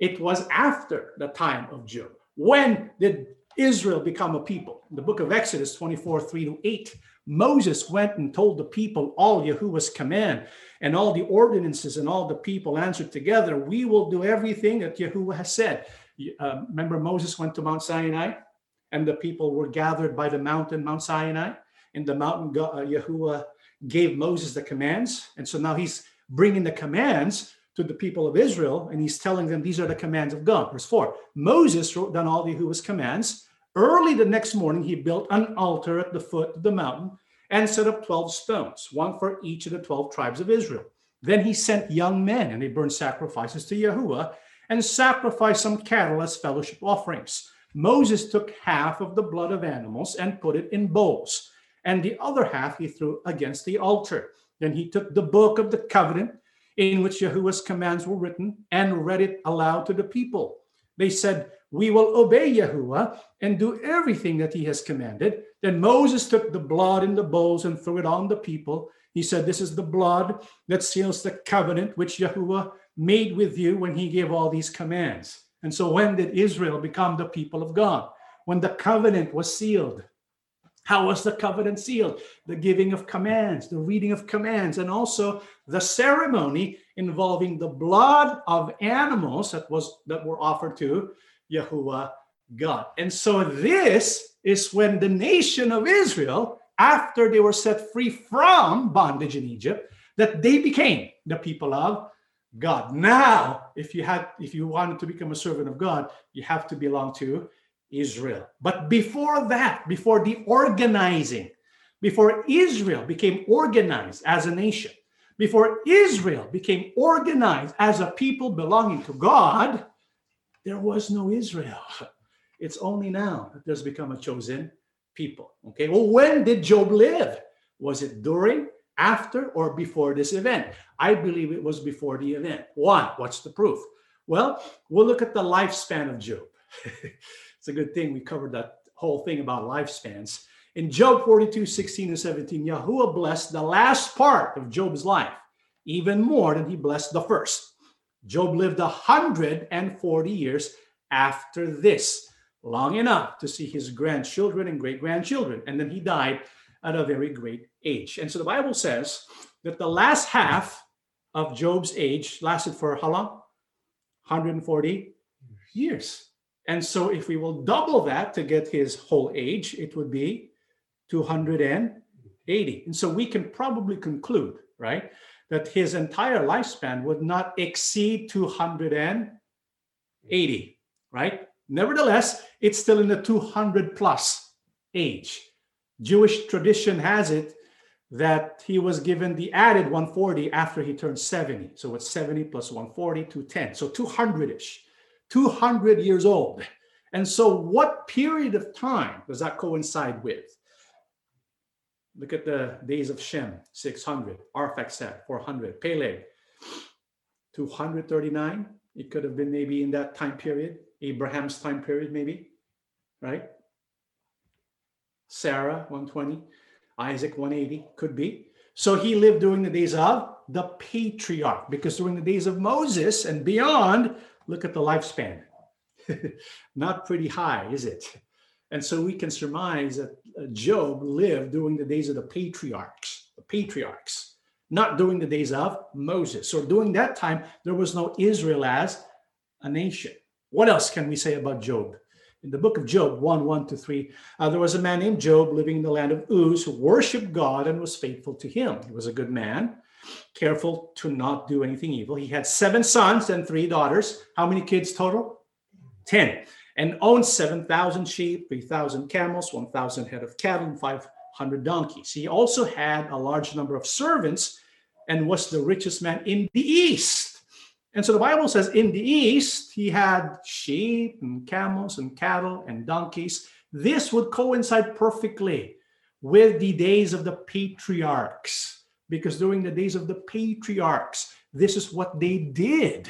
It was after the time of Job. When did Israel become a people? In the book of Exodus 24, 3 to 8, Moses went and told the people all Yahuwah's command and all the ordinances, and all the people answered together, We will do everything that Yahuwah has said. Uh, remember, Moses went to Mount Sinai and the people were gathered by the mountain, Mount Sinai. In the mountain, uh, Yahuwah gave Moses the commands. And so now he's bringing the commands to the people of Israel, and he's telling them these are the commands of God. Verse 4 Moses wrote down all the Yahuwah's commands. Early the next morning, he built an altar at the foot of the mountain and set up 12 stones, one for each of the 12 tribes of Israel. Then he sent young men, and they burned sacrifices to Yahuwah and sacrificed some cattle as fellowship offerings. Moses took half of the blood of animals and put it in bowls, and the other half he threw against the altar. Then he took the book of the covenant in which Yahuwah's commands were written and read it aloud to the people. They said, We will obey Yahuwah and do everything that he has commanded. Then Moses took the blood in the bowls and threw it on the people. He said, This is the blood that seals the covenant which Yahuwah made with you when he gave all these commands. And so, when did Israel become the people of God? When the covenant was sealed. How was the covenant sealed? The giving of commands, the reading of commands, and also the ceremony involving the blood of animals that was that were offered to Yahuwah God. And so this is when the nation of Israel, after they were set free from bondage in Egypt, that they became the people of God. Now, if you had if you wanted to become a servant of God, you have to belong to Israel. But before that, before the organizing, before Israel became organized as a nation, before Israel became organized as a people belonging to God, there was no Israel. [LAUGHS] It's only now that there's become a chosen people. Okay, well, when did Job live? Was it during, after, or before this event? I believe it was before the event. Why? What's the proof? Well, we'll look at the lifespan of Job. [LAUGHS] it's a good thing we covered that whole thing about lifespans. In Job 42, 16 and 17, Yahuwah blessed the last part of Job's life even more than he blessed the first. Job lived 140 years after this long enough to see his grandchildren and great grandchildren. And then he died at a very great age. And so the Bible says that the last half of Job's age lasted for how long? 140 years. And so if we will double that to get his whole age, it would be 280. And so we can probably conclude, right, that his entire lifespan would not exceed 280, right? Nevertheless, it's still in the 200 plus age. Jewish tradition has it that he was given the added 140 after he turned 70. So it's 70 plus 140, 210. So 200 ish, 200 years old. And so, what period of time does that coincide with? Look at the days of Shem, 600, Arphaxad, 400, Peleg, 239. It could have been maybe in that time period. Abraham's time period, maybe, right? Sarah, 120, Isaac, 180, could be. So he lived during the days of the patriarch, because during the days of Moses and beyond, look at the lifespan. [LAUGHS] Not pretty high, is it? And so we can surmise that uh, Job lived during the days of the patriarchs, the patriarchs, not during the days of Moses. So during that time, there was no Israel as a nation. What else can we say about Job? In the book of Job 1 1 to 3, uh, there was a man named Job living in the land of Uz who worshiped God and was faithful to him. He was a good man, careful to not do anything evil. He had seven sons and three daughters. How many kids total? 10. And owned 7,000 sheep, 3,000 camels, 1,000 head of cattle, and 500 donkeys. He also had a large number of servants and was the richest man in the east. And so the Bible says in the east, he had sheep and camels and cattle and donkeys. This would coincide perfectly with the days of the patriarchs, because during the days of the patriarchs, this is what they did,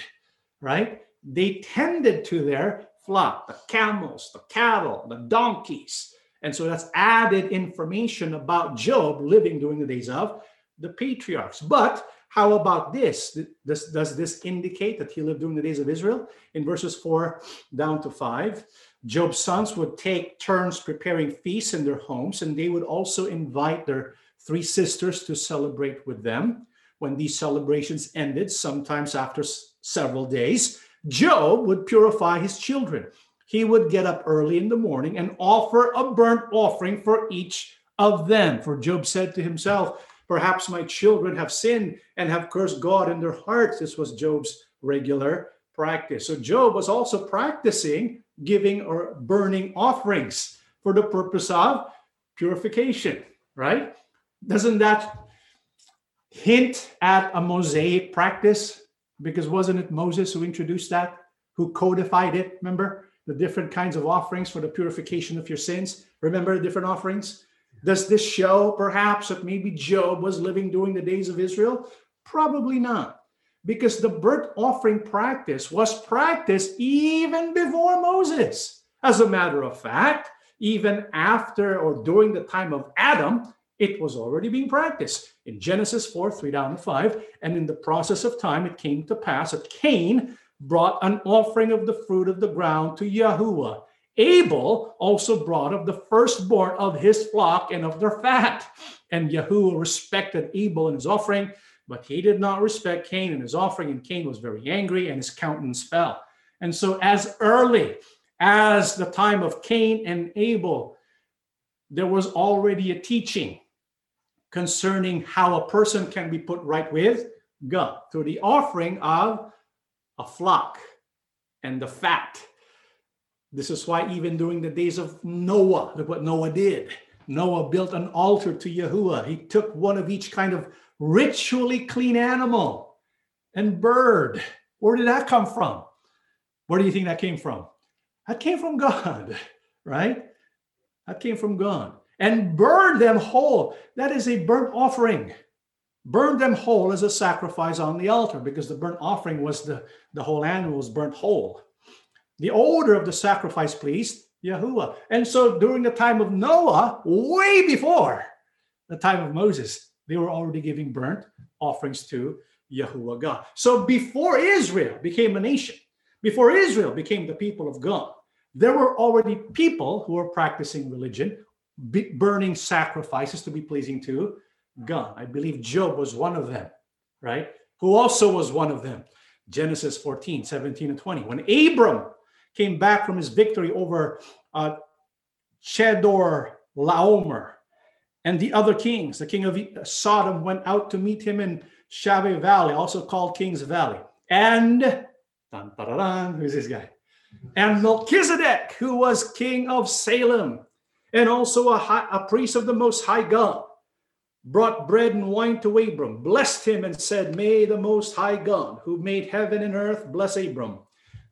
right? They tended to their flock, the camels, the cattle, the donkeys. And so that's added information about Job living during the days of the patriarchs. But how about this? Does, this indicate that he lived during the days of Israel? In verses 4 down to 5, Job's sons would take turns preparing feasts in their homes, and they would also invite their three sisters to celebrate with them. When these celebrations ended, sometimes after s- several days, Job would purify his children. He would get up early in the morning and offer a burnt offering for each of them. For Job said to himself, Perhaps my children have sinned and have cursed God in their hearts. This was Job's regular practice. So Job was also practicing giving or burning offerings for the purpose of purification, right? Doesn't that hint at a Mosaic practice? Because wasn't it Moses who introduced that, who codified it? Remember the different kinds of offerings for the purification of your sins? Remember the different offerings? Does this show perhaps that maybe Job was living during the days of Israel? Probably not, because the burnt offering practice was practiced even before Moses. As a matter of fact, even after or during the time of Adam, it was already being practiced. In Genesis 4 3 down to 5, and in the process of time, it came to pass that Cain brought an offering of the fruit of the ground to Yahuwah. Abel also brought of the firstborn of his flock and of their fat. And Yahuwah respected Abel and his offering, but he did not respect Cain and his offering. And Cain was very angry, and his countenance fell. And so, as early as the time of Cain and Abel, there was already a teaching concerning how a person can be put right with God through the offering of a flock and the fat. This is why, even during the days of Noah, look what Noah did. Noah built an altar to Yahuwah. He took one of each kind of ritually clean animal and bird. Where did that come from? Where do you think that came from? That came from God, [LAUGHS] right? That came from God. And burn them whole. That is a burnt offering. Burn them whole as a sacrifice on the altar because the burnt offering was the, the whole animal was burnt whole. The odor of the sacrifice pleased Yahuwah. And so during the time of Noah, way before the time of Moses, they were already giving burnt offerings to Yahuwah God. So before Israel became a nation, before Israel became the people of God, there were already people who were practicing religion, burning sacrifices to be pleasing to God. I believe Job was one of them, right? Who also was one of them. Genesis 14, 17, and 20. When Abram came back from his victory over uh, Chedor Laomer and the other kings, the king of Sodom went out to meet him in Shaveh Valley, also called King's Valley. And, who's this guy? And Melchizedek, who was king of Salem, and also a, high, a priest of the Most High God, brought bread and wine to Abram, blessed him, and said, May the Most High God, who made heaven and earth, bless Abram.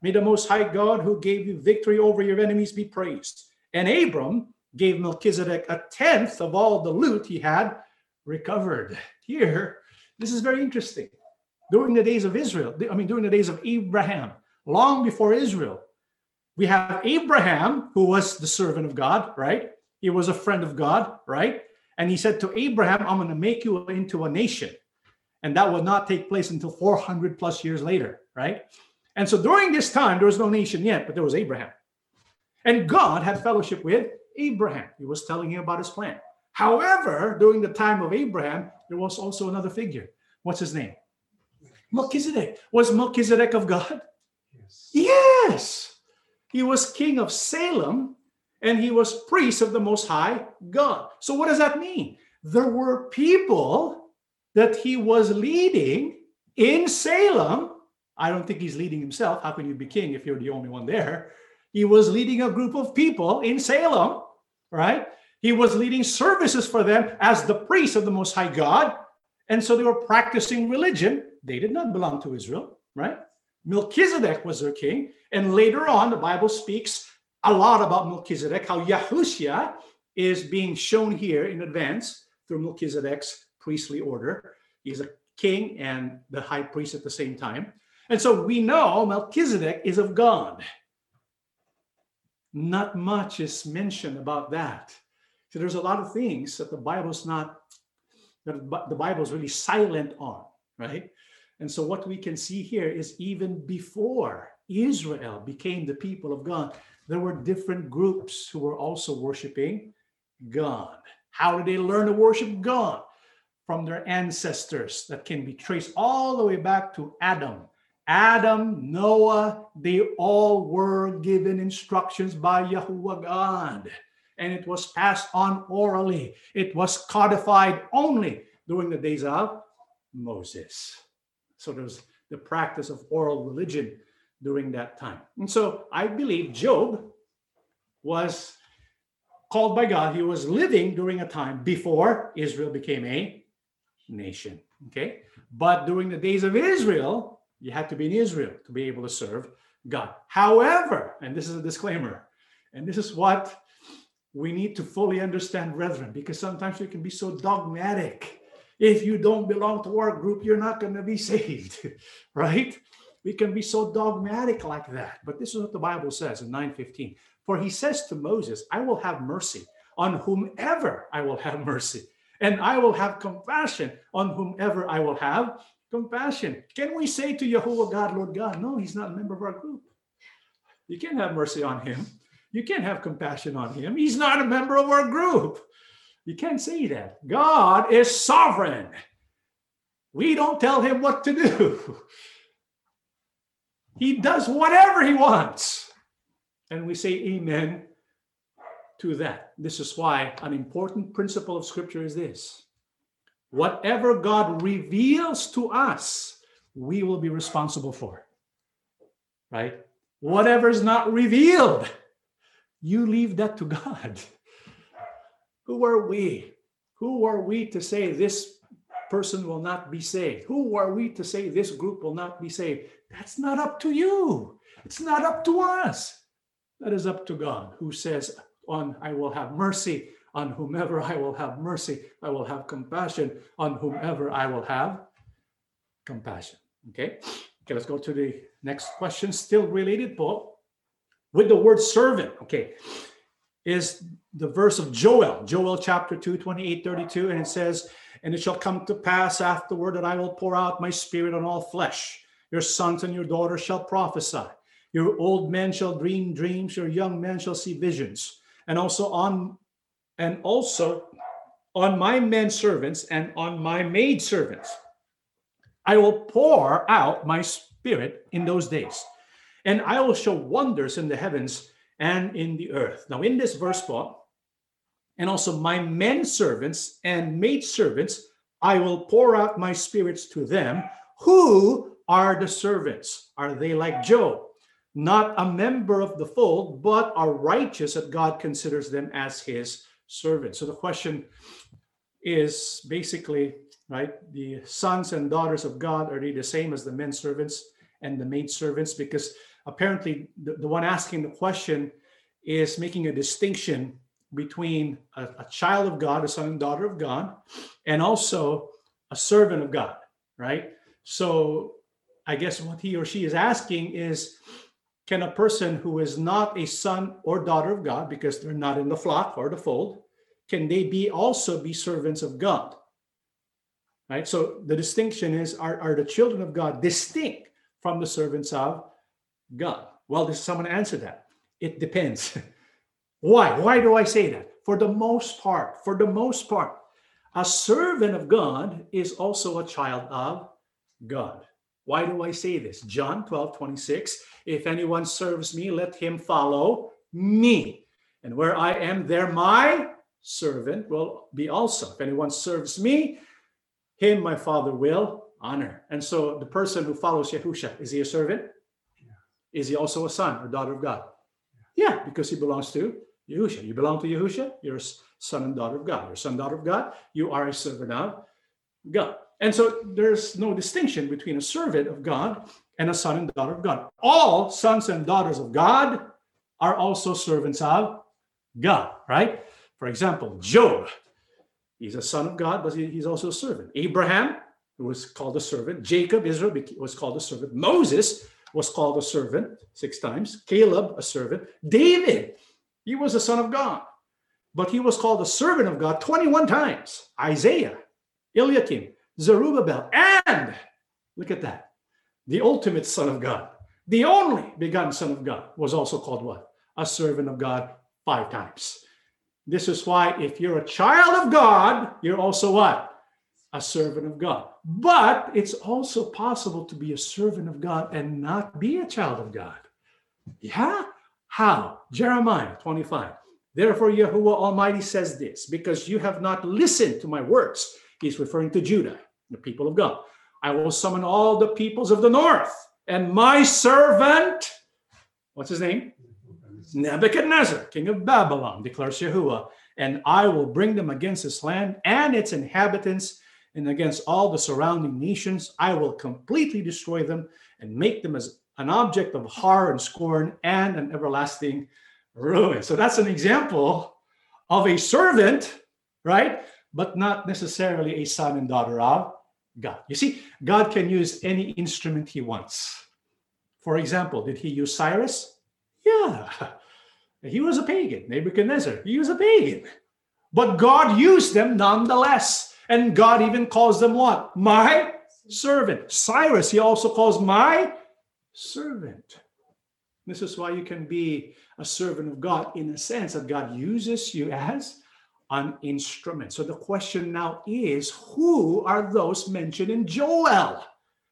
May the Most High God, who gave you victory over your enemies, be praised. And Abram gave Melchizedek a tenth of all the loot he had recovered. Here, this is very interesting. During the days of Israel, I mean, during the days of Abraham, long before Israel, we have Abraham, who was the servant of God, right? He was a friend of God, right? And he said to Abraham, I'm going to make you into a nation. And that would not take place until 400 plus years later, right? And so during this time, there was no nation yet, but there was Abraham. And God had fellowship with Abraham. He was telling him about his plan. However, during the time of Abraham, there was also another figure. What's his name? Melchizedek. Was Melchizedek of God? Yes. Yes. He was king of Salem and he was priest of the Most High God. So, what does that mean? There were people that he was leading in Salem I don't think he's leading himself. How can you be king if you're the only one there? He was leading a group of people in Salem, right? He was leading services for them as the priest of the Most High God. And so they were practicing religion. They did not belong to Israel, right? Melchizedek was their king. And later on, the Bible speaks a lot about Melchizedek, how Yahushua is being shown here in advance through Melchizedek's priestly order. He's a king and the high priest at the same time. And so we know Melchizedek is of God. Not much is mentioned about that. So there's a lot of things that the Bible's not, that the Bible's really silent on, right? And so what we can see here is even before Israel became the people of God, there were different groups who were also worshiping God. How did they learn to worship God? From their ancestors that can be traced all the way back to Adam Adam, Noah, they all were given instructions by Yahuwah God. And it was passed on orally. It was codified only during the days of Moses. So there's the practice of oral religion during that time. And so I believe Job was called by God. He was living during a time before Israel became a nation. Okay. But during the days of Israel, you had to be in Israel to be able to serve God. However, and this is a disclaimer, and this is what we need to fully understand, brethren, because sometimes we can be so dogmatic. If you don't belong to our group, you're not going to be [LAUGHS] saved, right? We can be so dogmatic like that. But this is what the Bible says in 9:15. For he says to Moses, I will have mercy on whomever I will have mercy, and I will have compassion on whomever I will have compassion. Can we say to Yahuwah God, Lord God, no, he's not a member of our group. You can't have mercy on him. You can't have compassion on him. He's not a member of our group. You can't say that. God is sovereign. We don't tell him what to do. [LAUGHS] He does whatever he wants. And we say amen to that. This is why an important principle of scripture is this whatever God reveals to us, we will be responsible for. Right? Whatever is not revealed, you leave that to God. [LAUGHS] Who are we? Who are we to say this person will not be saved? Who are we to say this group will not be saved? That's not up to you. It's not up to us. That is up to God, who says, On I will have mercy on whomever I will have mercy. I will have compassion on whomever I will have compassion. Okay. Okay, let's go to the next question. Still related, Paul, with the word servant. Okay. Is the verse of Joel, Joel chapter 2, 28, 32, and it says, And it shall come to pass afterward that I will pour out my spirit on all flesh. Your sons and your daughters shall prophesy. Your old men shall dream dreams, your young men shall see visions. And also on and also on my men servants and on my maid servants. I will pour out my spirit in those days, and I will show wonders in the heavens and in the earth. Now, in this verse, Paul, and also my men servants and maid servants, I will pour out my spirits to them. Who are the servants? Are they like Job? Not a member of the fold, but are righteous that God considers them as his servants. So the question is basically, right, the sons and daughters of God, are they the same as the men servants and the maid servants? Because apparently the, the one asking the question is making a distinction between a, a child of God, a son and daughter of God, and also a servant of God, right? So I guess what he or she is asking is can a person who is not a son or daughter of God, because they're not in the flock or the fold, can they be also be servants of God? Right? So the distinction is are, are the children of God distinct from the servants of God? Well, does someone answer that? It depends. [LAUGHS] Why? Why do I say that? For the most part, for the most part, a servant of God is also a child of God. Why do I say this? John 12, 26. If anyone serves me, let him follow me. And where I am, there my servant will be also. If anyone serves me, him my father will honor. And so the person who follows Yahusha, is he a servant? Is he also a son or daughter of God? Yeah. because he belongs to Yahusha. You belong to Yahusha, you're a son and daughter of God. You're a son, daughter of God, you are a servant of God. And so there's no distinction between a servant of God and a son and daughter of God. All sons and daughters of God are also servants of God, right? For example, Job, he's a son of God, but he's also a servant. Abraham was called a servant. Jacob, Israel, was called a servant. Moses was called a servant six times. Caleb, a servant. David, he was a son of God, but he was called a servant of God 21 times. Isaiah, Eliakim, Zerubbabel, and look at that, the ultimate son of God, the only begotten son of God, was also called what? A servant of God five times. This is why if you're a child of God, you're also what? A servant of God. But it's also possible to be a servant of God and not be a child of God. Yeah? How? Jeremiah 25. Therefore, Yahuwah Almighty says this because you have not listened to my words. He's referring to Judah, the people of God. I will summon all the peoples of the north, and my servant, what's his name? Nebuchadnezzar, king of Babylon, declares Yahuwah, and I will bring them against this land and its inhabitants and against all the surrounding nations. I will completely destroy them and make them as an object of horror and scorn and an everlasting ruin. So that's an example of a servant, right? But not necessarily a son and daughter of God. You see, God can use any instrument he wants. For example, did he use Cyrus? Yeah. [LAUGHS] He was a pagan. Nebuchadnezzar, he was a pagan. But God used them nonetheless. And God even calls them what? My servant. Cyrus, he also calls my servant. This is why you can be a servant of God in a sense that God uses you as an instrument. So the question now is who are those mentioned in Joel?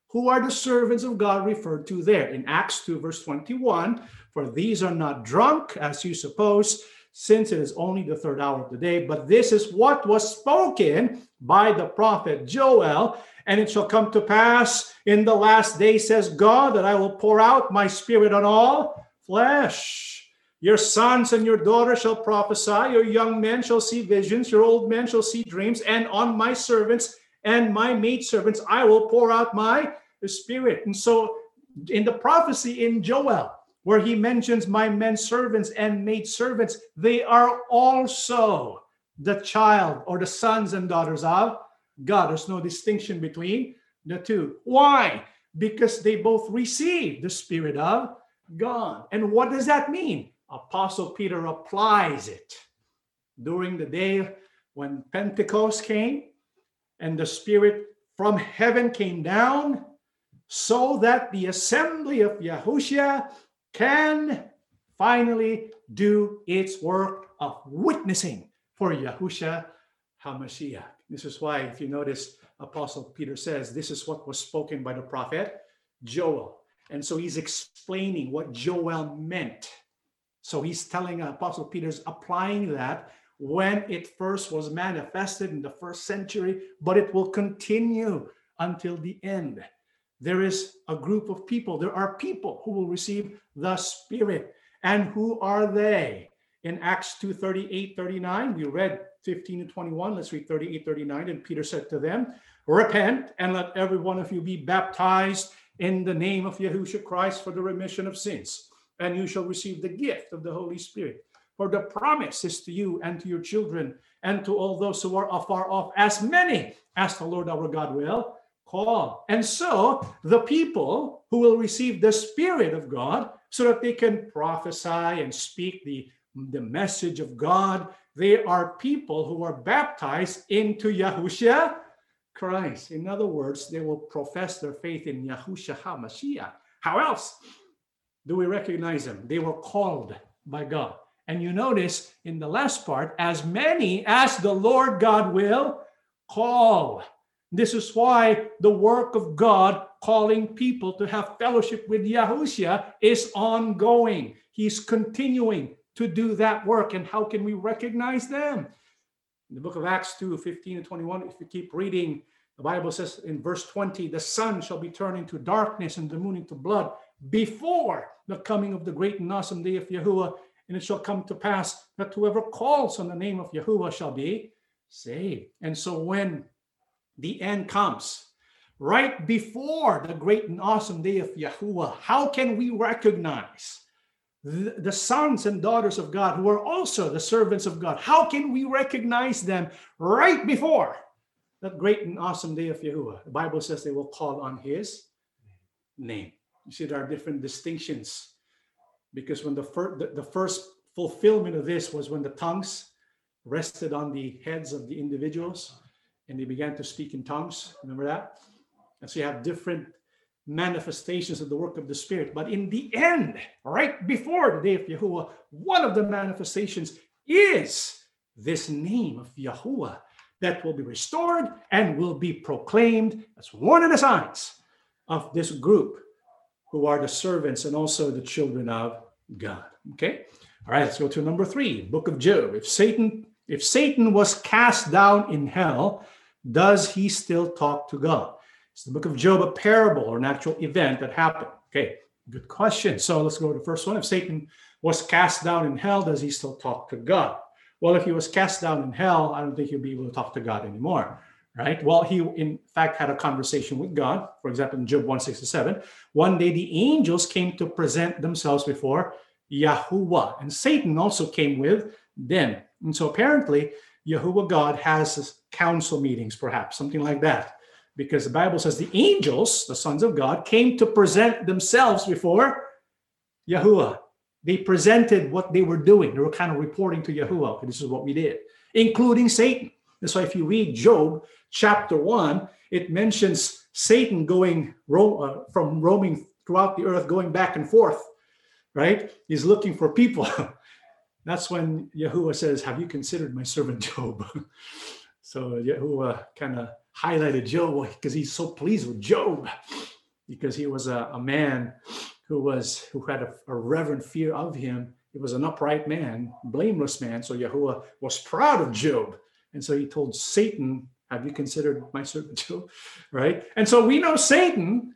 Who are the servants of God referred to there? In Acts 2, verse 21, for these are not drunk, as you suppose, since it is only the third hour of the day, but this is what was spoken by the prophet Joel. And it shall come to pass in the last day, says God, that I will pour out my spirit on all flesh. Your sons and your daughters shall prophesy, your young men shall see visions, your old men shall see dreams, and on my servants and my maidservants I will pour out my spirit. And so in the prophecy in Joel, where he mentions my men servants and maid servants, they are also the child or the sons and daughters of God. There's no distinction between the two. Why? Because they both receive the Spirit of God. And what does that mean? Apostle Peter applies it during the day when Pentecost came and the Spirit from heaven came down so that the assembly of Yahushua can finally do its work of witnessing for Yahushua HaMashiach. This is why, if you notice, Apostle Peter says this is what was spoken by the prophet Joel. And so he's explaining what Joel meant. So he's telling Apostle Peter's applying that when it first was manifested in the first century, but it will continue until the end. There is a group of people, there are people who will receive the Spirit. And who are they? In Acts 2 38 39, we read 15 and 21. Let's read 38 39. And Peter said to them, Repent and let every one of you be baptized in the name of Yahushua Christ for the remission of sins, and you shall receive the gift of the Holy Spirit. For the promise is to you and to your children and to all those who are afar off, as many as the Lord our God will And so the people who will receive the Spirit of God so that they can prophesy and speak the, the message of God, they are people who are baptized into Yahushua Christ. In other words, they will profess their faith in Yahushua HaMashiach. How else do we recognize them? They were called by God. And you notice in the last part, as many as the Lord God will call. This is why the work of God calling people to have fellowship with Yahushua is ongoing. He's continuing to do that work. And how can we recognize them? In the book of Acts 2 15 and 21, if you keep reading, the Bible says in verse 20, the sun shall be turned into darkness and the moon into blood before the coming of the great and awesome day of Yahuwah. And it shall come to pass that whoever calls on the name of Yahuwah shall be saved. And so when the end comes, right before the great and awesome day of Yahuwah, how can we recognize the, the, sons and daughters of God who are also the servants of God? How can we recognize them right before that great and awesome day of Yahuwah? The Bible says they will call on his name. You see, there are different distinctions because when the, fir- the, the first fulfillment of this was when the tongues rested on the heads of the individuals and they began to speak in tongues. Remember that? And so you have different manifestations of the work of the Spirit. But in the end, right before the day of Yahuwah, one of the manifestations is this name of Yahuwah that will be restored and will be proclaimed. That's one of the signs of this group who are the servants and also the children of God. Okay. All right, let's go to number three, book of Job. If Satan if Satan was cast down in hell, does he still talk to God? It's the book of Job, a parable or an actual event that happened. Okay, good question. So let's go to the first one. If Satan was cast down in hell, does he still talk to God? Well, if he was cast down in hell, I don't think he'll be able to talk to God anymore, right? Well, he in fact had a conversation with God. For example, in Job 167, one day the angels came to present themselves before Yahuwah, and Satan also came with them. And so apparently, Yahuwah God has council meetings, perhaps, something like that. Because the Bible says the angels, the sons of God, came to present themselves before Yahuwah. They presented what they were doing. They were kind of reporting to Yahuwah. Okay, this is what we did, including Satan. And so if you read Job chapter 1, it mentions Satan going ro- uh, from roaming throughout the earth, going back and forth, right? He's looking for people. [LAUGHS] That's when Yahuwah says, Have you considered my servant Job? [LAUGHS] so Yahuwah kind of highlighted Job because he's so pleased with Job because he was a, a man who was who had a, a reverent fear of him. He was an upright man, blameless man. So Yahuwah was proud of Job. And so he told Satan, Have you considered my servant Job? [LAUGHS] Right? And so we know Satan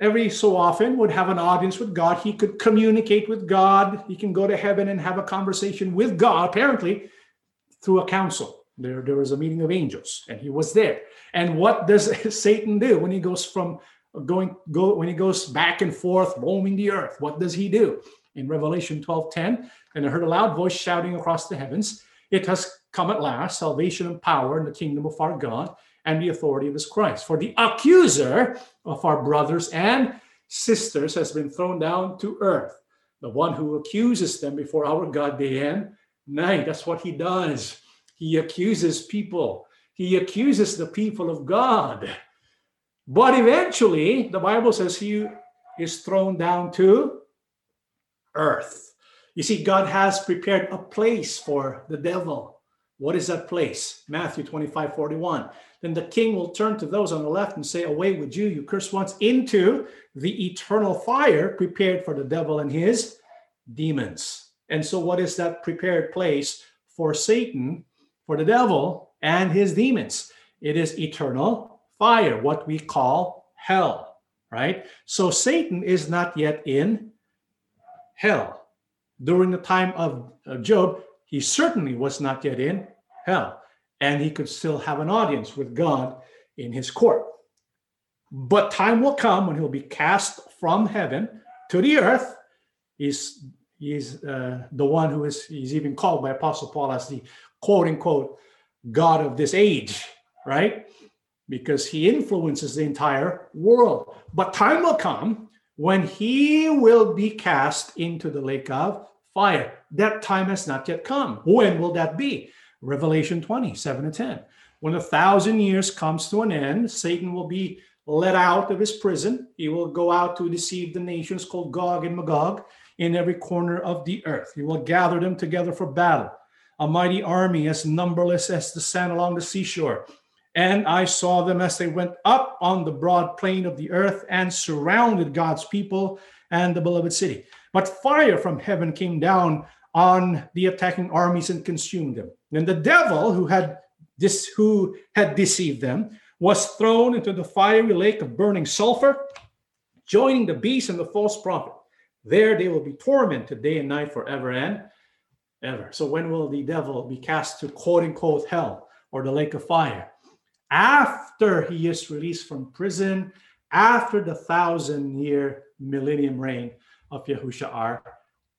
every so often would have an audience with God. He could communicate with God. He can go to heaven and have a conversation with God, apparently, through a council. There, there was a meeting of angels, and he was there. And what does [LAUGHS] Satan do when he goes from going go when he goes back and forth, roaming the earth? What does he do? In Revelation 12 10, and I heard a loud voice shouting across the heavens, It has come at last, salvation and power in the kingdom of our God and the authority of his Christ. For the accuser of our brothers and sisters has been thrown down to earth. The one who accuses them before our God day and night. That's what he does. He accuses people. He accuses the people of God. But eventually, the Bible says he is thrown down to earth. You see, God has prepared a place for the devil. What is that place? Matthew 25 41 then the king will turn to those on the left and say, Away with you, you cursed ones, into the eternal fire prepared for the devil and his demons. And so, what is that prepared place for Satan, for the devil, and his demons? It is eternal fire, what we call hell, right? So, Satan is not yet in hell. During the time of Job, he certainly was not yet in hell and he could still have an audience with God in his court. But time will come when he'll be cast from heaven to the earth. He's he's uh, the one who is he's even called by Apostle Paul as the quote unquote God of this age, right? Because he influences the entire world. But time will come when he will be cast into the lake of fire. That time has not yet come. When will that be? Revelation 20, 7 and 10. When a thousand years comes to an end, Satan will be let out of his prison. He will go out to deceive the nations called Gog and Magog in every corner of the earth. He will gather them together for battle, a mighty army as numberless as the sand along the seashore. And I saw them as they went up on the broad plain of the earth and surrounded God's people and the beloved city. But fire from heaven came down on the attacking armies and consumed them. And the devil who had this who had deceived them was thrown into the fiery lake of burning sulfur, joining the beast and the false prophet. There they will be tormented day and night forever and ever. So when will the devil be cast to quote unquote hell or the lake of fire? After he is released from prison, after the thousand year millennium reign of Yahushua our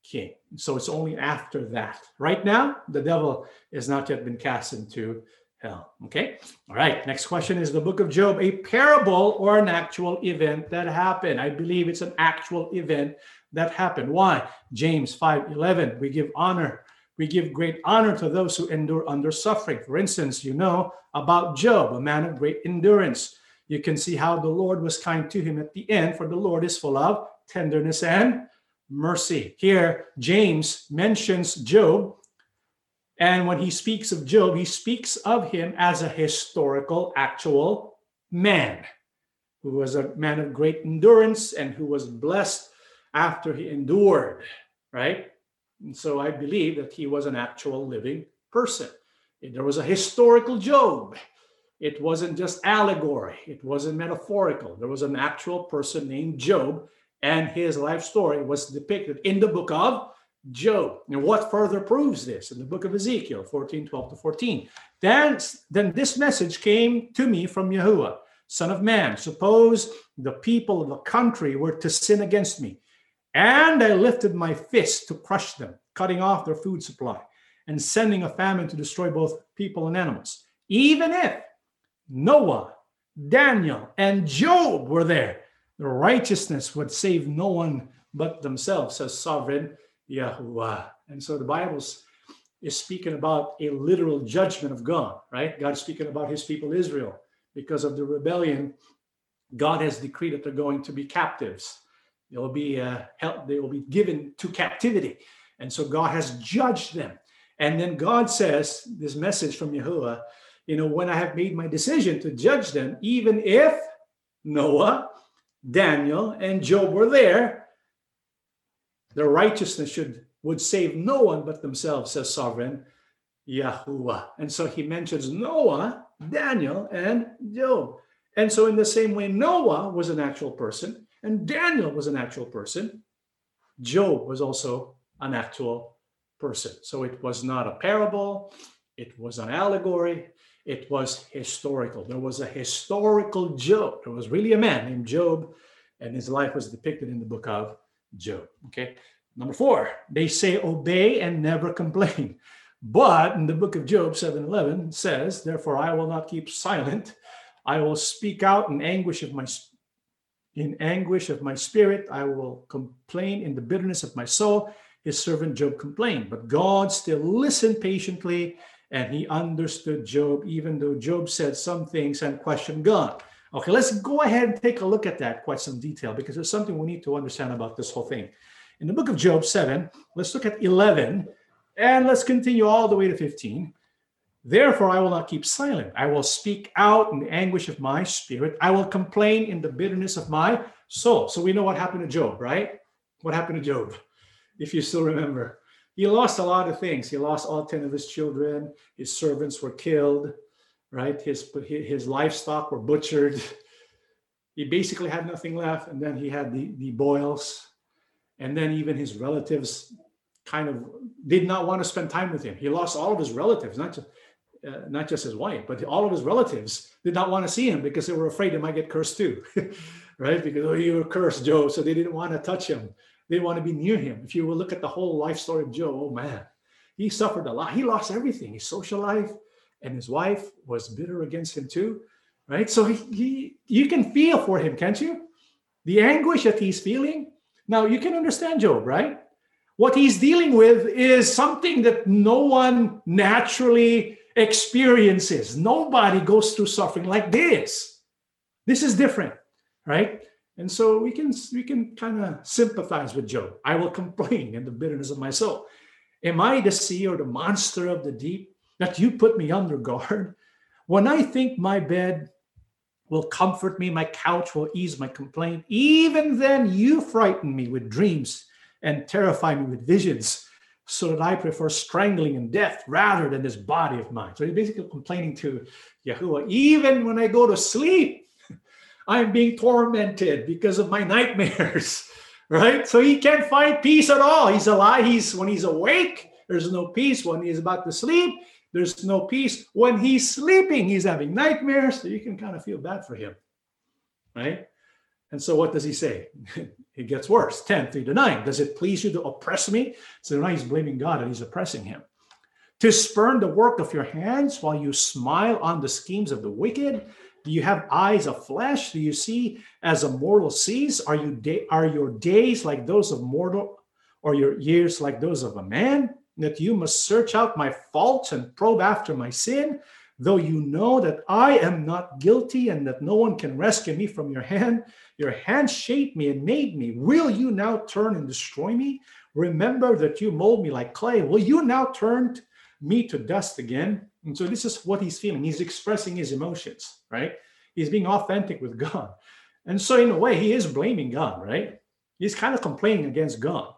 king. So it's only after that. Right now, the devil has not yet been cast into hell. Okay. All right. Next question is the book of Job a parable or an actual event that happened? I believe it's an actual event that happened. Why? James 5 11. We give honor. We give great honor to those who endure under suffering. For instance, you know about Job, a man of great endurance. You can see how the Lord was kind to him at the end, for the Lord is full of tenderness and mercy. Here, James mentions Job. And when he speaks of Job, he speaks of him as a historical, actual man who was a man of great endurance and who was blessed after he endured, right? And so I believe that he was an actual living person. There was a historical Job. It wasn't just allegory, it wasn't metaphorical. There was an actual person named Job and his life story was depicted in the book of Job. And what further proves this? In the book of Ezekiel 14, 12 to 14. Then, then this message came to me from Yahuwah, son of man. Suppose the people of the country were to sin against me, and I lifted my fist to crush them, cutting off their food supply, and sending a famine to destroy both people and animals. Even if Noah, Daniel, and Job were there, the righteousness would save no one but themselves, says sovereign Yahuwah. And so the Bible is speaking about a literal judgment of God, right? God is speaking about his people Israel because of the rebellion God has decreed that they're going to be captives. They will be uh, held, they will be given to captivity, and so God has judged them. And then God says this message from Yahuwah, you know, when I have made my decision to judge them, even if Noah, Daniel, and Job were there, their righteousness should would save no one but themselves, says sovereign Yahuwah. And so he mentions Noah, Daniel, and Job. And so, in the same way, Noah was an actual person, and Daniel was an actual person. Job was also an actual person. So, it was not a parable, it was an allegory, it was historical. There was a historical Job. There was really a man named Job, and his life was depicted in the book of Job. Okay. Number four, they say obey and never complain. But in the book of Job 7:11 says, Therefore I will not keep silent. I will speak out in anguish of my in anguish of my spirit. I will complain in the bitterness of my soul. His servant Job complained, but God still listened patiently and he understood Job, even though Job said some things and questioned God. Okay, let's go ahead and take a look at that quite some detail because there's something we need to understand about this whole thing. In the book of Job 7, let's look at 11 and let's continue all the way to 15. Therefore, I will not keep silent. I will speak out in the anguish of my spirit. I will complain in the bitterness of my soul. So we know what happened to Job, right? What happened to Job, if you still remember? He lost a lot of things. He lost all 10 of his children. His servants were killed, right? His, his livestock were butchered. He basically had nothing left. And then he had the, the boils. And then even his relatives kind of did not want to spend time with him. He lost all of his relatives, not just uh, not just his wife, but all of his relatives did not want to see him because they were afraid they might get cursed too, [LAUGHS] right? Because oh, you were cursed, Job, so they didn't want to touch him. They want to be near him. If you will look at the whole life story of Job, oh man, he suffered a lot. He lost everything, his social life, and his wife was bitter against him too, right? So he, he you can feel for him, can't you? The anguish that he's feeling. Now you can understand Job, right? What he's dealing with is something that no one naturally experiences. Nobody goes through suffering like this. This is different, right? And so we can we can kind of sympathize with Job. I will [LAUGHS] complain in the bitterness of my soul. Am I the sea or the monster of the deep that you put me under guard? [LAUGHS] When I think my bed will comfort me, my couch will ease my complaint, even then you frighten me with dreams and terrify me with visions so that I prefer strangling and death rather than this body of mine. So he's basically complaining to Yahuwah, even when I go to sleep, I'm being tormented because of my nightmares, [LAUGHS] right? So he can't find peace at all. He's alive. He's when he's awake, there's no peace. When he's about to sleep, there's no peace. When he's sleeping, he's having nightmares. So you can kind of feel bad for him, right? And so what does he say? [LAUGHS] it gets worse 10, 3 to 9. Does it please you to oppress me? So now he's blaming God and he's oppressing him. To spurn the work of your hands while you smile on the schemes of the wicked? Do you have eyes of flesh? Do you see as a mortal sees? Are you day, are your days like those of mortal, or your years like those of a man? That you must search out my faults and probe after my sin, though you know that I am not guilty and that no one can rescue me from your hand. Your hand shaped me and made me. Will you now turn and destroy me? Remember that you mold me like clay. Will you now turn me to dust again? And so this is what he's feeling. He's expressing his emotions, right? He's being authentic with God. And so, in a way, he is blaming God, right? He's kind of complaining against God.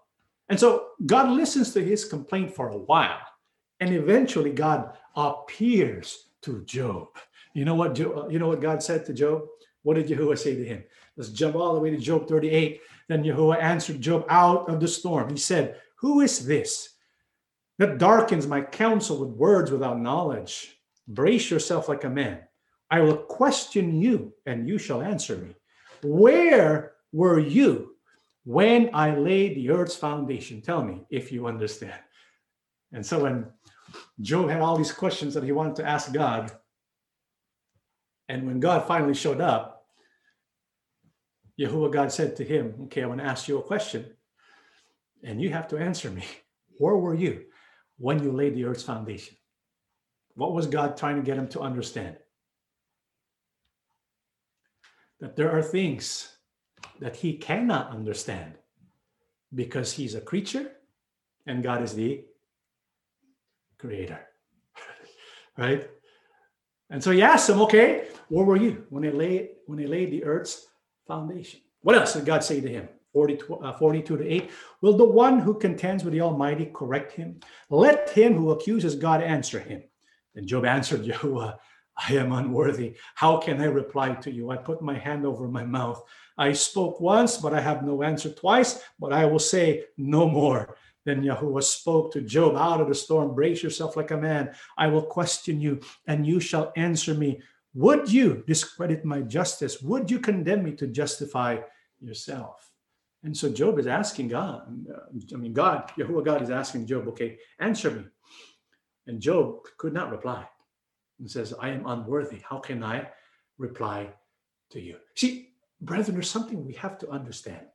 And so God listens to his complaint for a while. And eventually God appears to Job. You know what Job, you know what God said to Job? What did Yahuwah say to him? Let's jump all the way to Job 38. Then Yahuwah answered Job out of the storm. He said, Who is this that darkens my counsel with words without knowledge? Brace yourself like a man. I will question you, and you shall answer me. Where were you when I laid the earth's foundation? Tell me if you understand. And so when Job had all these questions that he wanted to ask God, and when God finally showed up, Yahuwah God said to him, Okay, I want to ask you a question, and you have to answer me. Where were you when you laid the earth's foundation? What was God trying to get him to understand? that there are things that he cannot understand because he's a creature and God is the creator. [LAUGHS] right? And so he asked him, okay, where were you when they laid when they laid the earth's foundation? What else did God say to him? 40, uh, 42 to 8. Will the one who contends with the Almighty correct him? Let him who accuses God answer him. Then Job answered [LAUGHS] Yahuwah, I am unworthy. How can I reply to you? I put my hand over my mouth. I spoke once, but I have no answer twice, but I will say no more. Then Yahuwah spoke to Job out of the storm, brace yourself like a man. I will question you, and you shall answer me. Would you discredit my justice? Would you condemn me to justify yourself? And so Job is asking God, uh, I mean, God, Yahuwah God is asking Job, okay, answer me. And Job could not reply and says, I am unworthy. How can I reply to you? See, brethren, there's something we have to understand.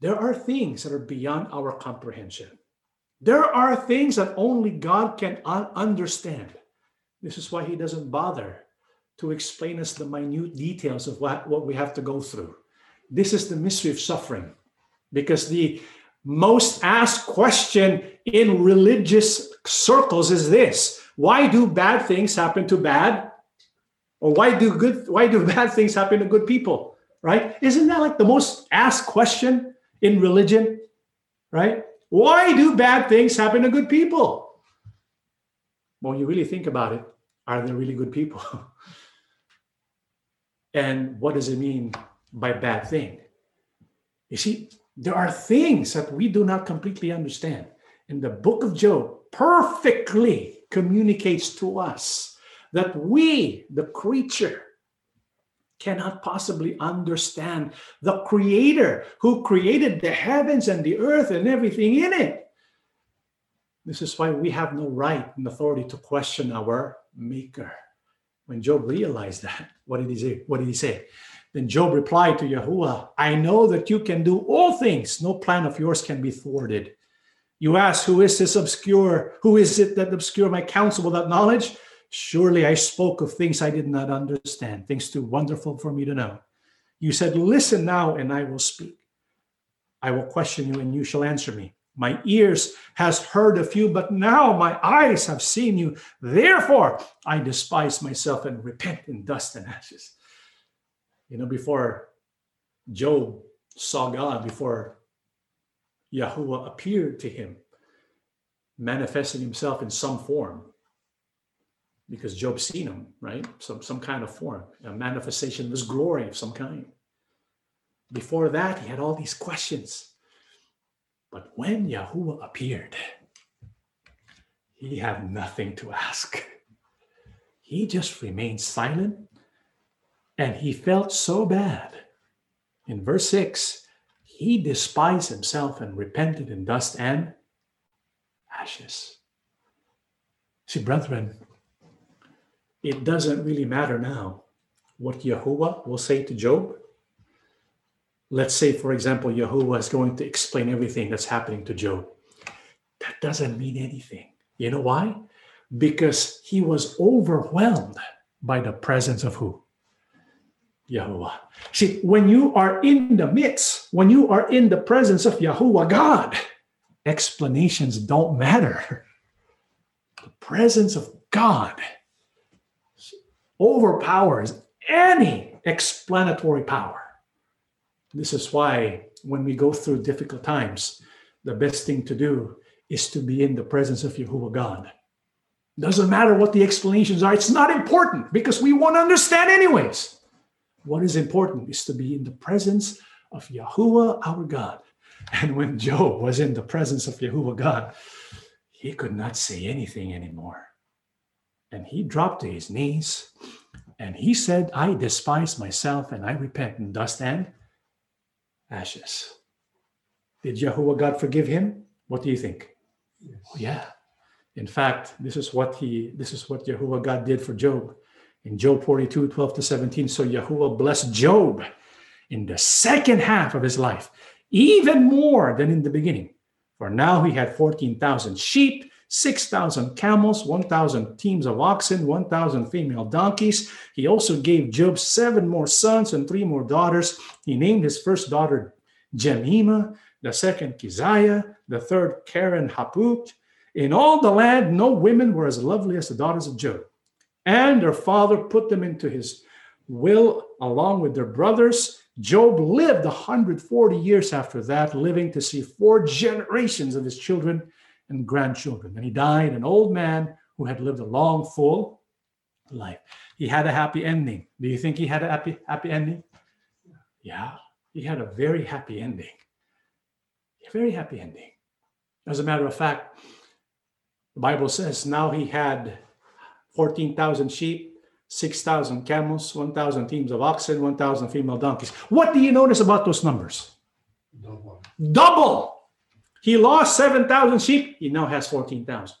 There are things that are beyond our comprehension. There are things that only God can un- understand. This is why He doesn't bother to explain us the minute details of what, what we have to go through. This is the mystery of suffering. Because the most asked question in religious circles is this. Why do bad things happen to bad? Or why do good why do [LAUGHS] bad things happen to good people? Right? Isn't that like the most asked question in religion? Right? Why do bad things happen to good people? Well you really think about it. Are they really good people? [LAUGHS] And what does it mean by bad thing you see there are things that we do not completely understand And the book of job perfectly communicates to us that we, the creature, cannot possibly understand the creator who created the heavens and the earth and everything in it. This is why we have no right and authority to question our maker. When Job realized that, what did he say? What did he say? Then Job replied to Yahuwah, I know that you can do all things. No plan of yours can be thwarted. You ask, Who is this obscure? Who is it that obscure my counsel without knowledge? Surely I spoke of things I did not understand, things too wonderful for me to know. You said, Listen now, and I will speak. I will question you, and you shall answer me. My ears has heard of you, but now my eyes have seen you. Therefore, I despise myself and repent in dust and ashes. You know, before Job saw God, before Yahweh appeared to him, manifesting himself in some form. Because Job seen him, right? Some, some kind of form, a manifestation of his glory of some kind. Before that, he had all these questions. But when Yahweh appeared, he had nothing to ask. He just remained silent and he felt so bad. In verse 6, he despised himself and repented in dust and ashes. See, brethren, it doesn't really matter now what Yahuwah will say to Job. Let's say, for example, Yahuwah is going to explain everything that's happening to Job. That doesn't mean anything. You know why? Because he was overwhelmed by the presence of who? Yahuwah. See, when you are in the midst, when you are in the presence of Yahuwah God, explanations don't matter. The presence of God overpowers any explanatory power. This is why when we go through difficult times, the best thing to do is to be in the presence of Yahuwah God. Doesn't matter what the explanations are, it's not important because we won't understand anyways. What is important is to be in the presence of Yahuwah our God. And when [LAUGHS] Job was in the presence of Yahuwah God, he could not say anything anymore. And he dropped to his knees and he said, I despise myself and I repent in dust and ashes. Did Yahuwah God forgive him? What do you think? Yes. Oh, yeah. In fact, this is what he this is what Yahuwah God did for Job in Job 42, 12 to 17. So Yahuwah blessed Job in the second half of his life, even more than in the beginning. For now he had 14,000 sheep, 6,000 camels, 1,000 teams of oxen, 1,000 female donkeys. He also gave Job seven more sons and three more daughters. He named his first daughter Jemima, the second Keziah, the third Keren-happuch. In all the land, no women were as lovely as the daughters of Job. And their father put them into his will along with their brothers. Job lived 140 years after that, living to see four generations of his children and grandchildren. And he died an old man who had lived a long, full life. He had a happy ending. Do you think he had a happy, happy ending? Yeah, he had a very happy ending. A very happy ending. As a matter of fact, the Bible says now he had 14,000 sheep, 6,000 camels, 1,000 teams of oxen, 1,000 female donkeys. What do you notice about those numbers? Double. Double. He lost 7,000 sheep, he now has 14,000.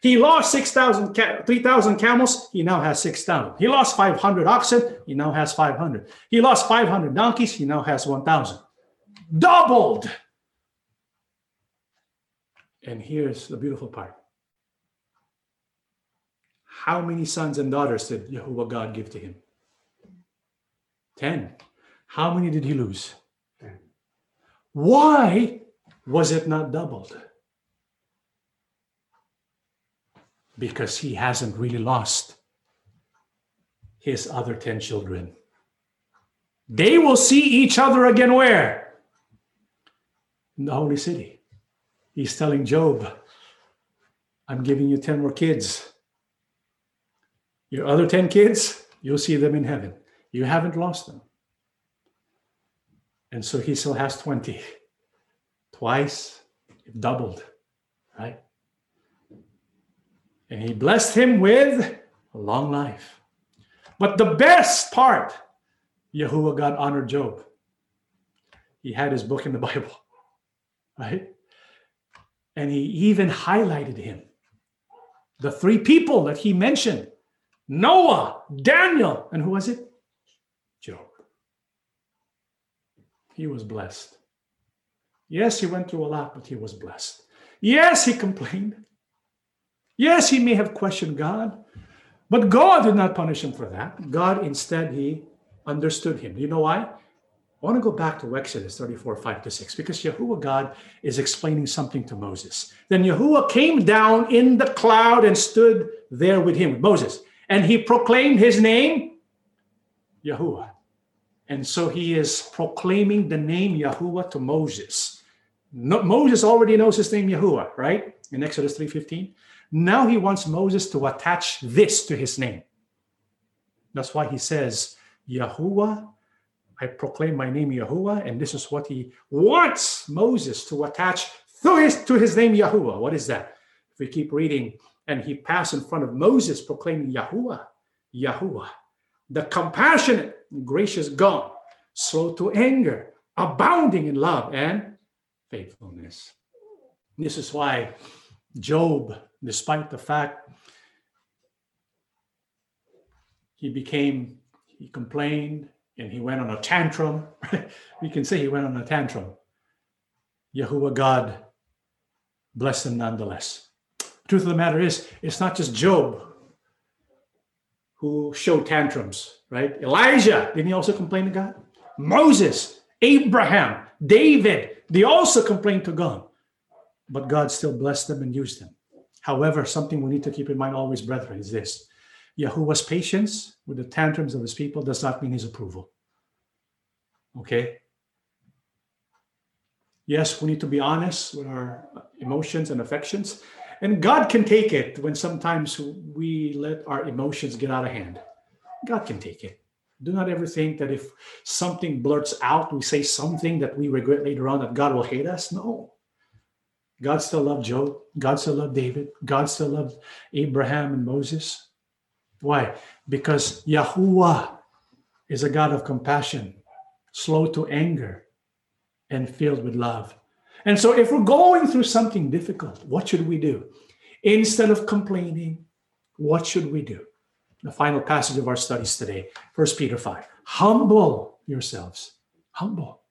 He lost 6,000, 3,000 camels, he now has 6,000. He lost 500 oxen, he now has 500. He lost 500 donkeys, he now has 1,000. Doubled. And here's the beautiful part. How many sons and daughters did Jehovah God give to him? 10. How many did he lose? 10. Why was it not doubled? Because he hasn't really lost his other 10 children. They will see each other again where? In the holy city. He's telling Job, I'm giving you 10 more kids. Your other 10 kids, you'll see them in heaven. You haven't lost them. And so he still has 20 twice, doubled, right? And he blessed him with a long life. But the best part, Yahuwah God honored Job. He had his book in the [LAUGHS] Bible, right? And he even highlighted him. The three people that he mentioned Noah, Daniel, and who was it? Job. He was blessed. Yes, he went through a lot, but he was blessed. Yes, he complained. Yes, he may have questioned God, but God did not punish him for that. God instead, he understood him. You know why? I want to go back to Exodus 34, 5 to 6, because Yahuwah God is explaining something to Moses. Then Yahuwah came down in the cloud and stood there with him, with Moses, and he proclaimed his name, Yahuwah. And so he is proclaiming the name Yahuwah to Moses. No, Moses already knows his name Yahuwah, right? In Exodus 3:15. Now he wants Moses to attach this to his name. That's why he says, Yahuwah, I proclaim my name Yahuwah, and this is what he wants Moses to attach to his, to his name Yahuwah. What is that? If we keep reading, and he passed in front of Moses proclaiming Yahuwah, Yahuwah, the compassionate, gracious God, slow to anger, abounding in love and faithfulness. This is why Job, despite the fact he became, he complained and he went on a tantrum, [LAUGHS] we can say he went on a tantrum. Yahuwah God blessed him nonetheless. Truth of the matter is, it's not just Job who showed tantrums, right? Elijah, didn't he also complain to God? Moses, Abraham, David, they also complained to God, but God still blessed them and used them. However, something we need to keep in mind always, brethren, is this Yahuwah's patience with the tantrums of his people does not mean his approval. Okay? Yes, we need to be honest with our emotions and affections. And God can take it when sometimes we let our emotions get out of hand. God can take it. Do not ever think that if something blurts out, we say something that we regret later on that God will hate us. No. God still loved Job. God still loved David. God still loved Abraham and Moses. Why? Because Yahuwah is a God of compassion, slow to anger, and filled with love. And so, if we're going through something difficult, what should we do? Instead of complaining, what should we do? the final passage of our studies today, First Peter 5. Humble yourselves. Humble.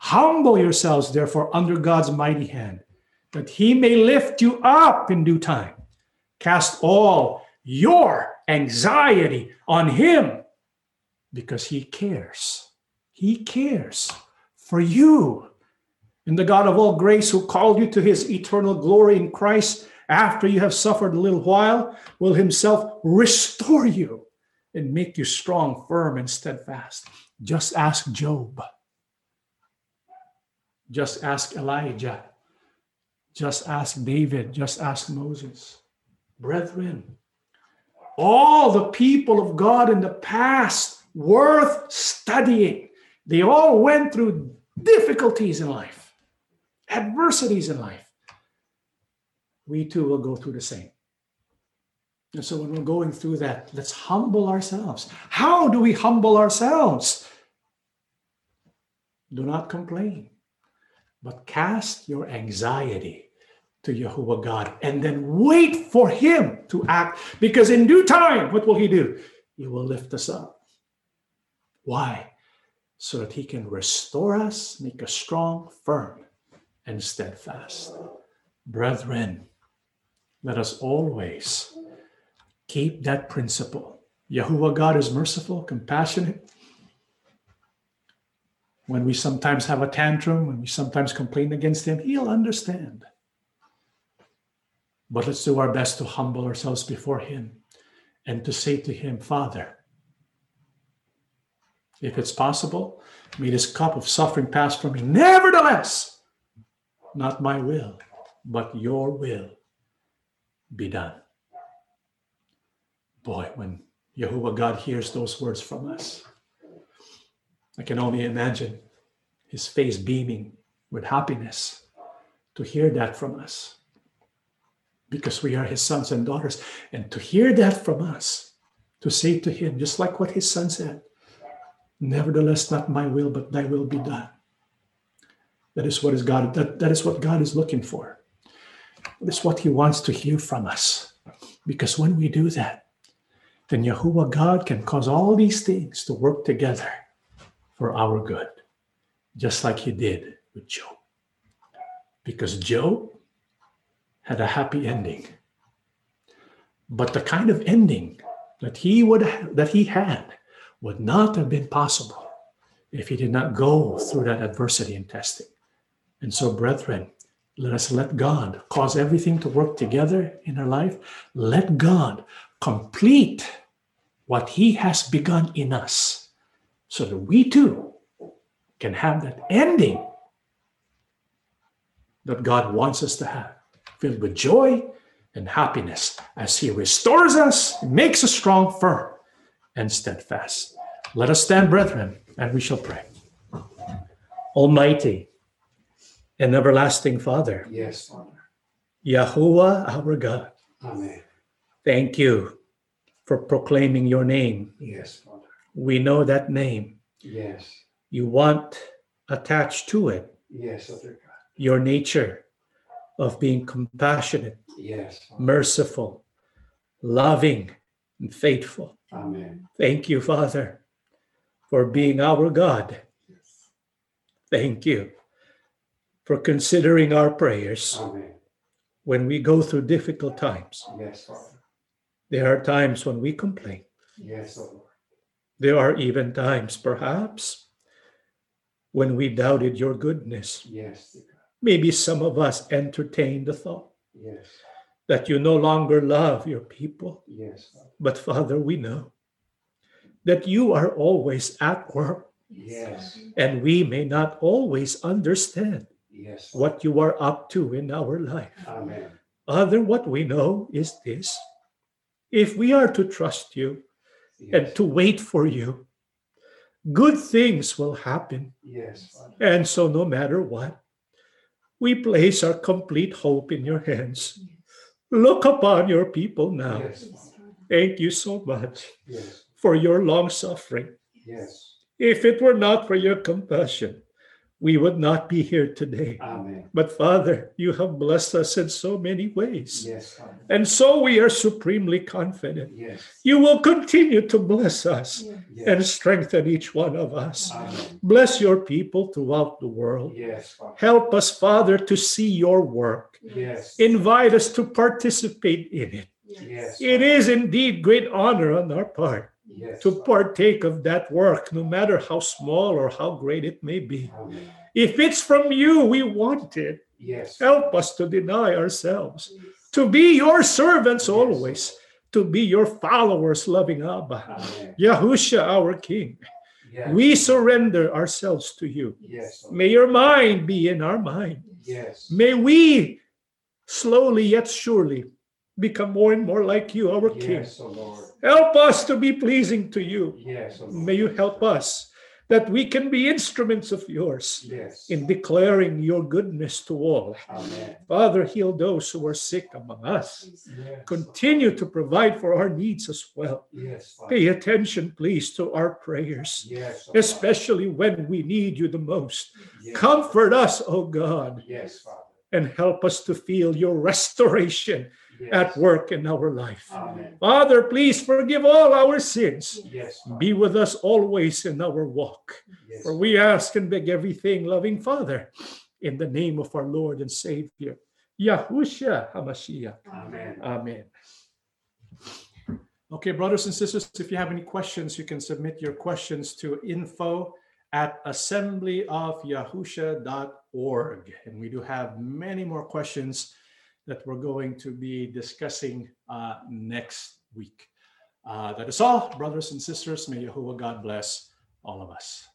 Humble yourselves, therefore, under God's mighty hand, that he may lift you up in due time. Cast all your anxiety on him because he cares. He cares for you. And the God of all grace, who called you to his eternal glory in Christ after you have suffered a little while, will himself restore you and make you strong, firm, and steadfast. Just ask Job. Just ask Elijah. Just ask David. Just ask Moses. Brethren, all the people of God in the past worth studying. They all went through difficulties in life, adversities in life. We too will go through the same. And so when we're going through that, let's humble ourselves. How do we humble ourselves? Do not complain, but cast your anxiety to Yahuwah God and then wait for Him to act. Because in due time, what will He do? He will lift us up. Why? So that He can restore us, make us strong, firm, and steadfast. Brethren, let us always keep that principle. Yahuwah God is merciful, compassionate. When we sometimes have a tantrum, when we sometimes complain against Him, He'll understand. But let's do our best to humble ourselves before Him and to say to Him, Father, if it's possible, may this cup of suffering pass from me. Nevertheless, not my will, but your will be done. Boy, when Yahuwah God hears those words from us, I can only imagine his face beaming with happiness to hear that from us because we are his sons and daughters. And to hear that from us, to say to him, just like what his son said, nevertheless, not my will, but thy will be done. That is what is God, that, that is what God is looking for. That's what he wants to hear from us. Because when we do that, then Yahuwah God can cause all these things to work together for our good, just like he did with Job. Because Job had a happy ending. But the kind of ending that he would that he had would not have been possible if he did not go through that adversity and testing. And so, brethren, let us let God cause everything to work together in our life. Let God complete what He has begun in us so that we too can have that ending that God wants us to have filled with joy and happiness as He restores us, makes us strong, firm, and steadfast. Let us stand, brethren, and we shall pray. Almighty and everlasting Father. Yes, Father. Yahuwah, our God. Amen. Thank you for proclaiming your name. Yes, Father. We know that name. Yes. You want attached to it Yes, Father God. your nature of being compassionate, Yes. Father. merciful, loving, and faithful. Amen. Thank you, Father, for being our God. Yes. Thank you for considering our prayers Amen. when we go through difficult times. Yes, Father. There are times when we complain. Yes, Lord. There are even times, perhaps, when we doubted your goodness. Yes, God. Maybe some of us entertained the thought Yes. that you no longer love your people. Yes, Father. But Father, we know that you are always at work, Yes. and we may not always understand Yes. what you are up to in our life. Amen. Other, what we know is this if we are to trust you and to wait for you, good things will happen. Yes, Father. And so, no matter what, we place our complete hope in your hands. Look upon your people now. Yes. Thank you so much Yes. for your long suffering. Yes. If it were not for your compassion, we would not be here today. Amen. But Father, you have blessed us in so many ways. Yes, And so we are supremely confident. Yes. You will continue to bless us Yes. and strengthen each one of us. Amen. Bless your people throughout the world. Yes, Father. Help us, Father, to see your work. Yes. Invite us to participate in it. Yes. It is indeed great honor on our part Yes. to partake of that work, no matter how small or how great it may be. Amen. If it's from you we want it, Yes. help us to deny ourselves, to be your servants Yes. always, to be your followers, loving Abba. Amen. Yahusha, our King, Yes. we surrender ourselves to you. Yes. May your mind be in our mind. Yes. May we slowly yet surely become more and more like you, our King. Oh Lord. Help us to be pleasing to you. Yes, oh Lord. May you help us that we can be instruments of yours Yes. in declaring your goodness to all. Amen. Father, heal those who are sick among us. Yes. Continue to provide for our needs as well. Yes. Pay attention, please, to our prayers, Yes. oh especially when we need you the most. Yes. Comfort us, O God, Yes, Father. and help us to feel your restoration Yes. at work in our life. Amen. Father, please forgive all our sins. Yes. Be with us always in our walk. Yes. For we ask and beg everything, loving Father, in the name of our Lord and Savior, Yahushua HaMashiach. Amen. Amen. Okay, brothers and sisters, if you have any questions, you can submit your questions to info at assemblyofyahusha.org. And we do have many more questions that we're going to be discussing uh, next week. Uh, that is all, brothers and sisters. May Yahuwah God bless all of us.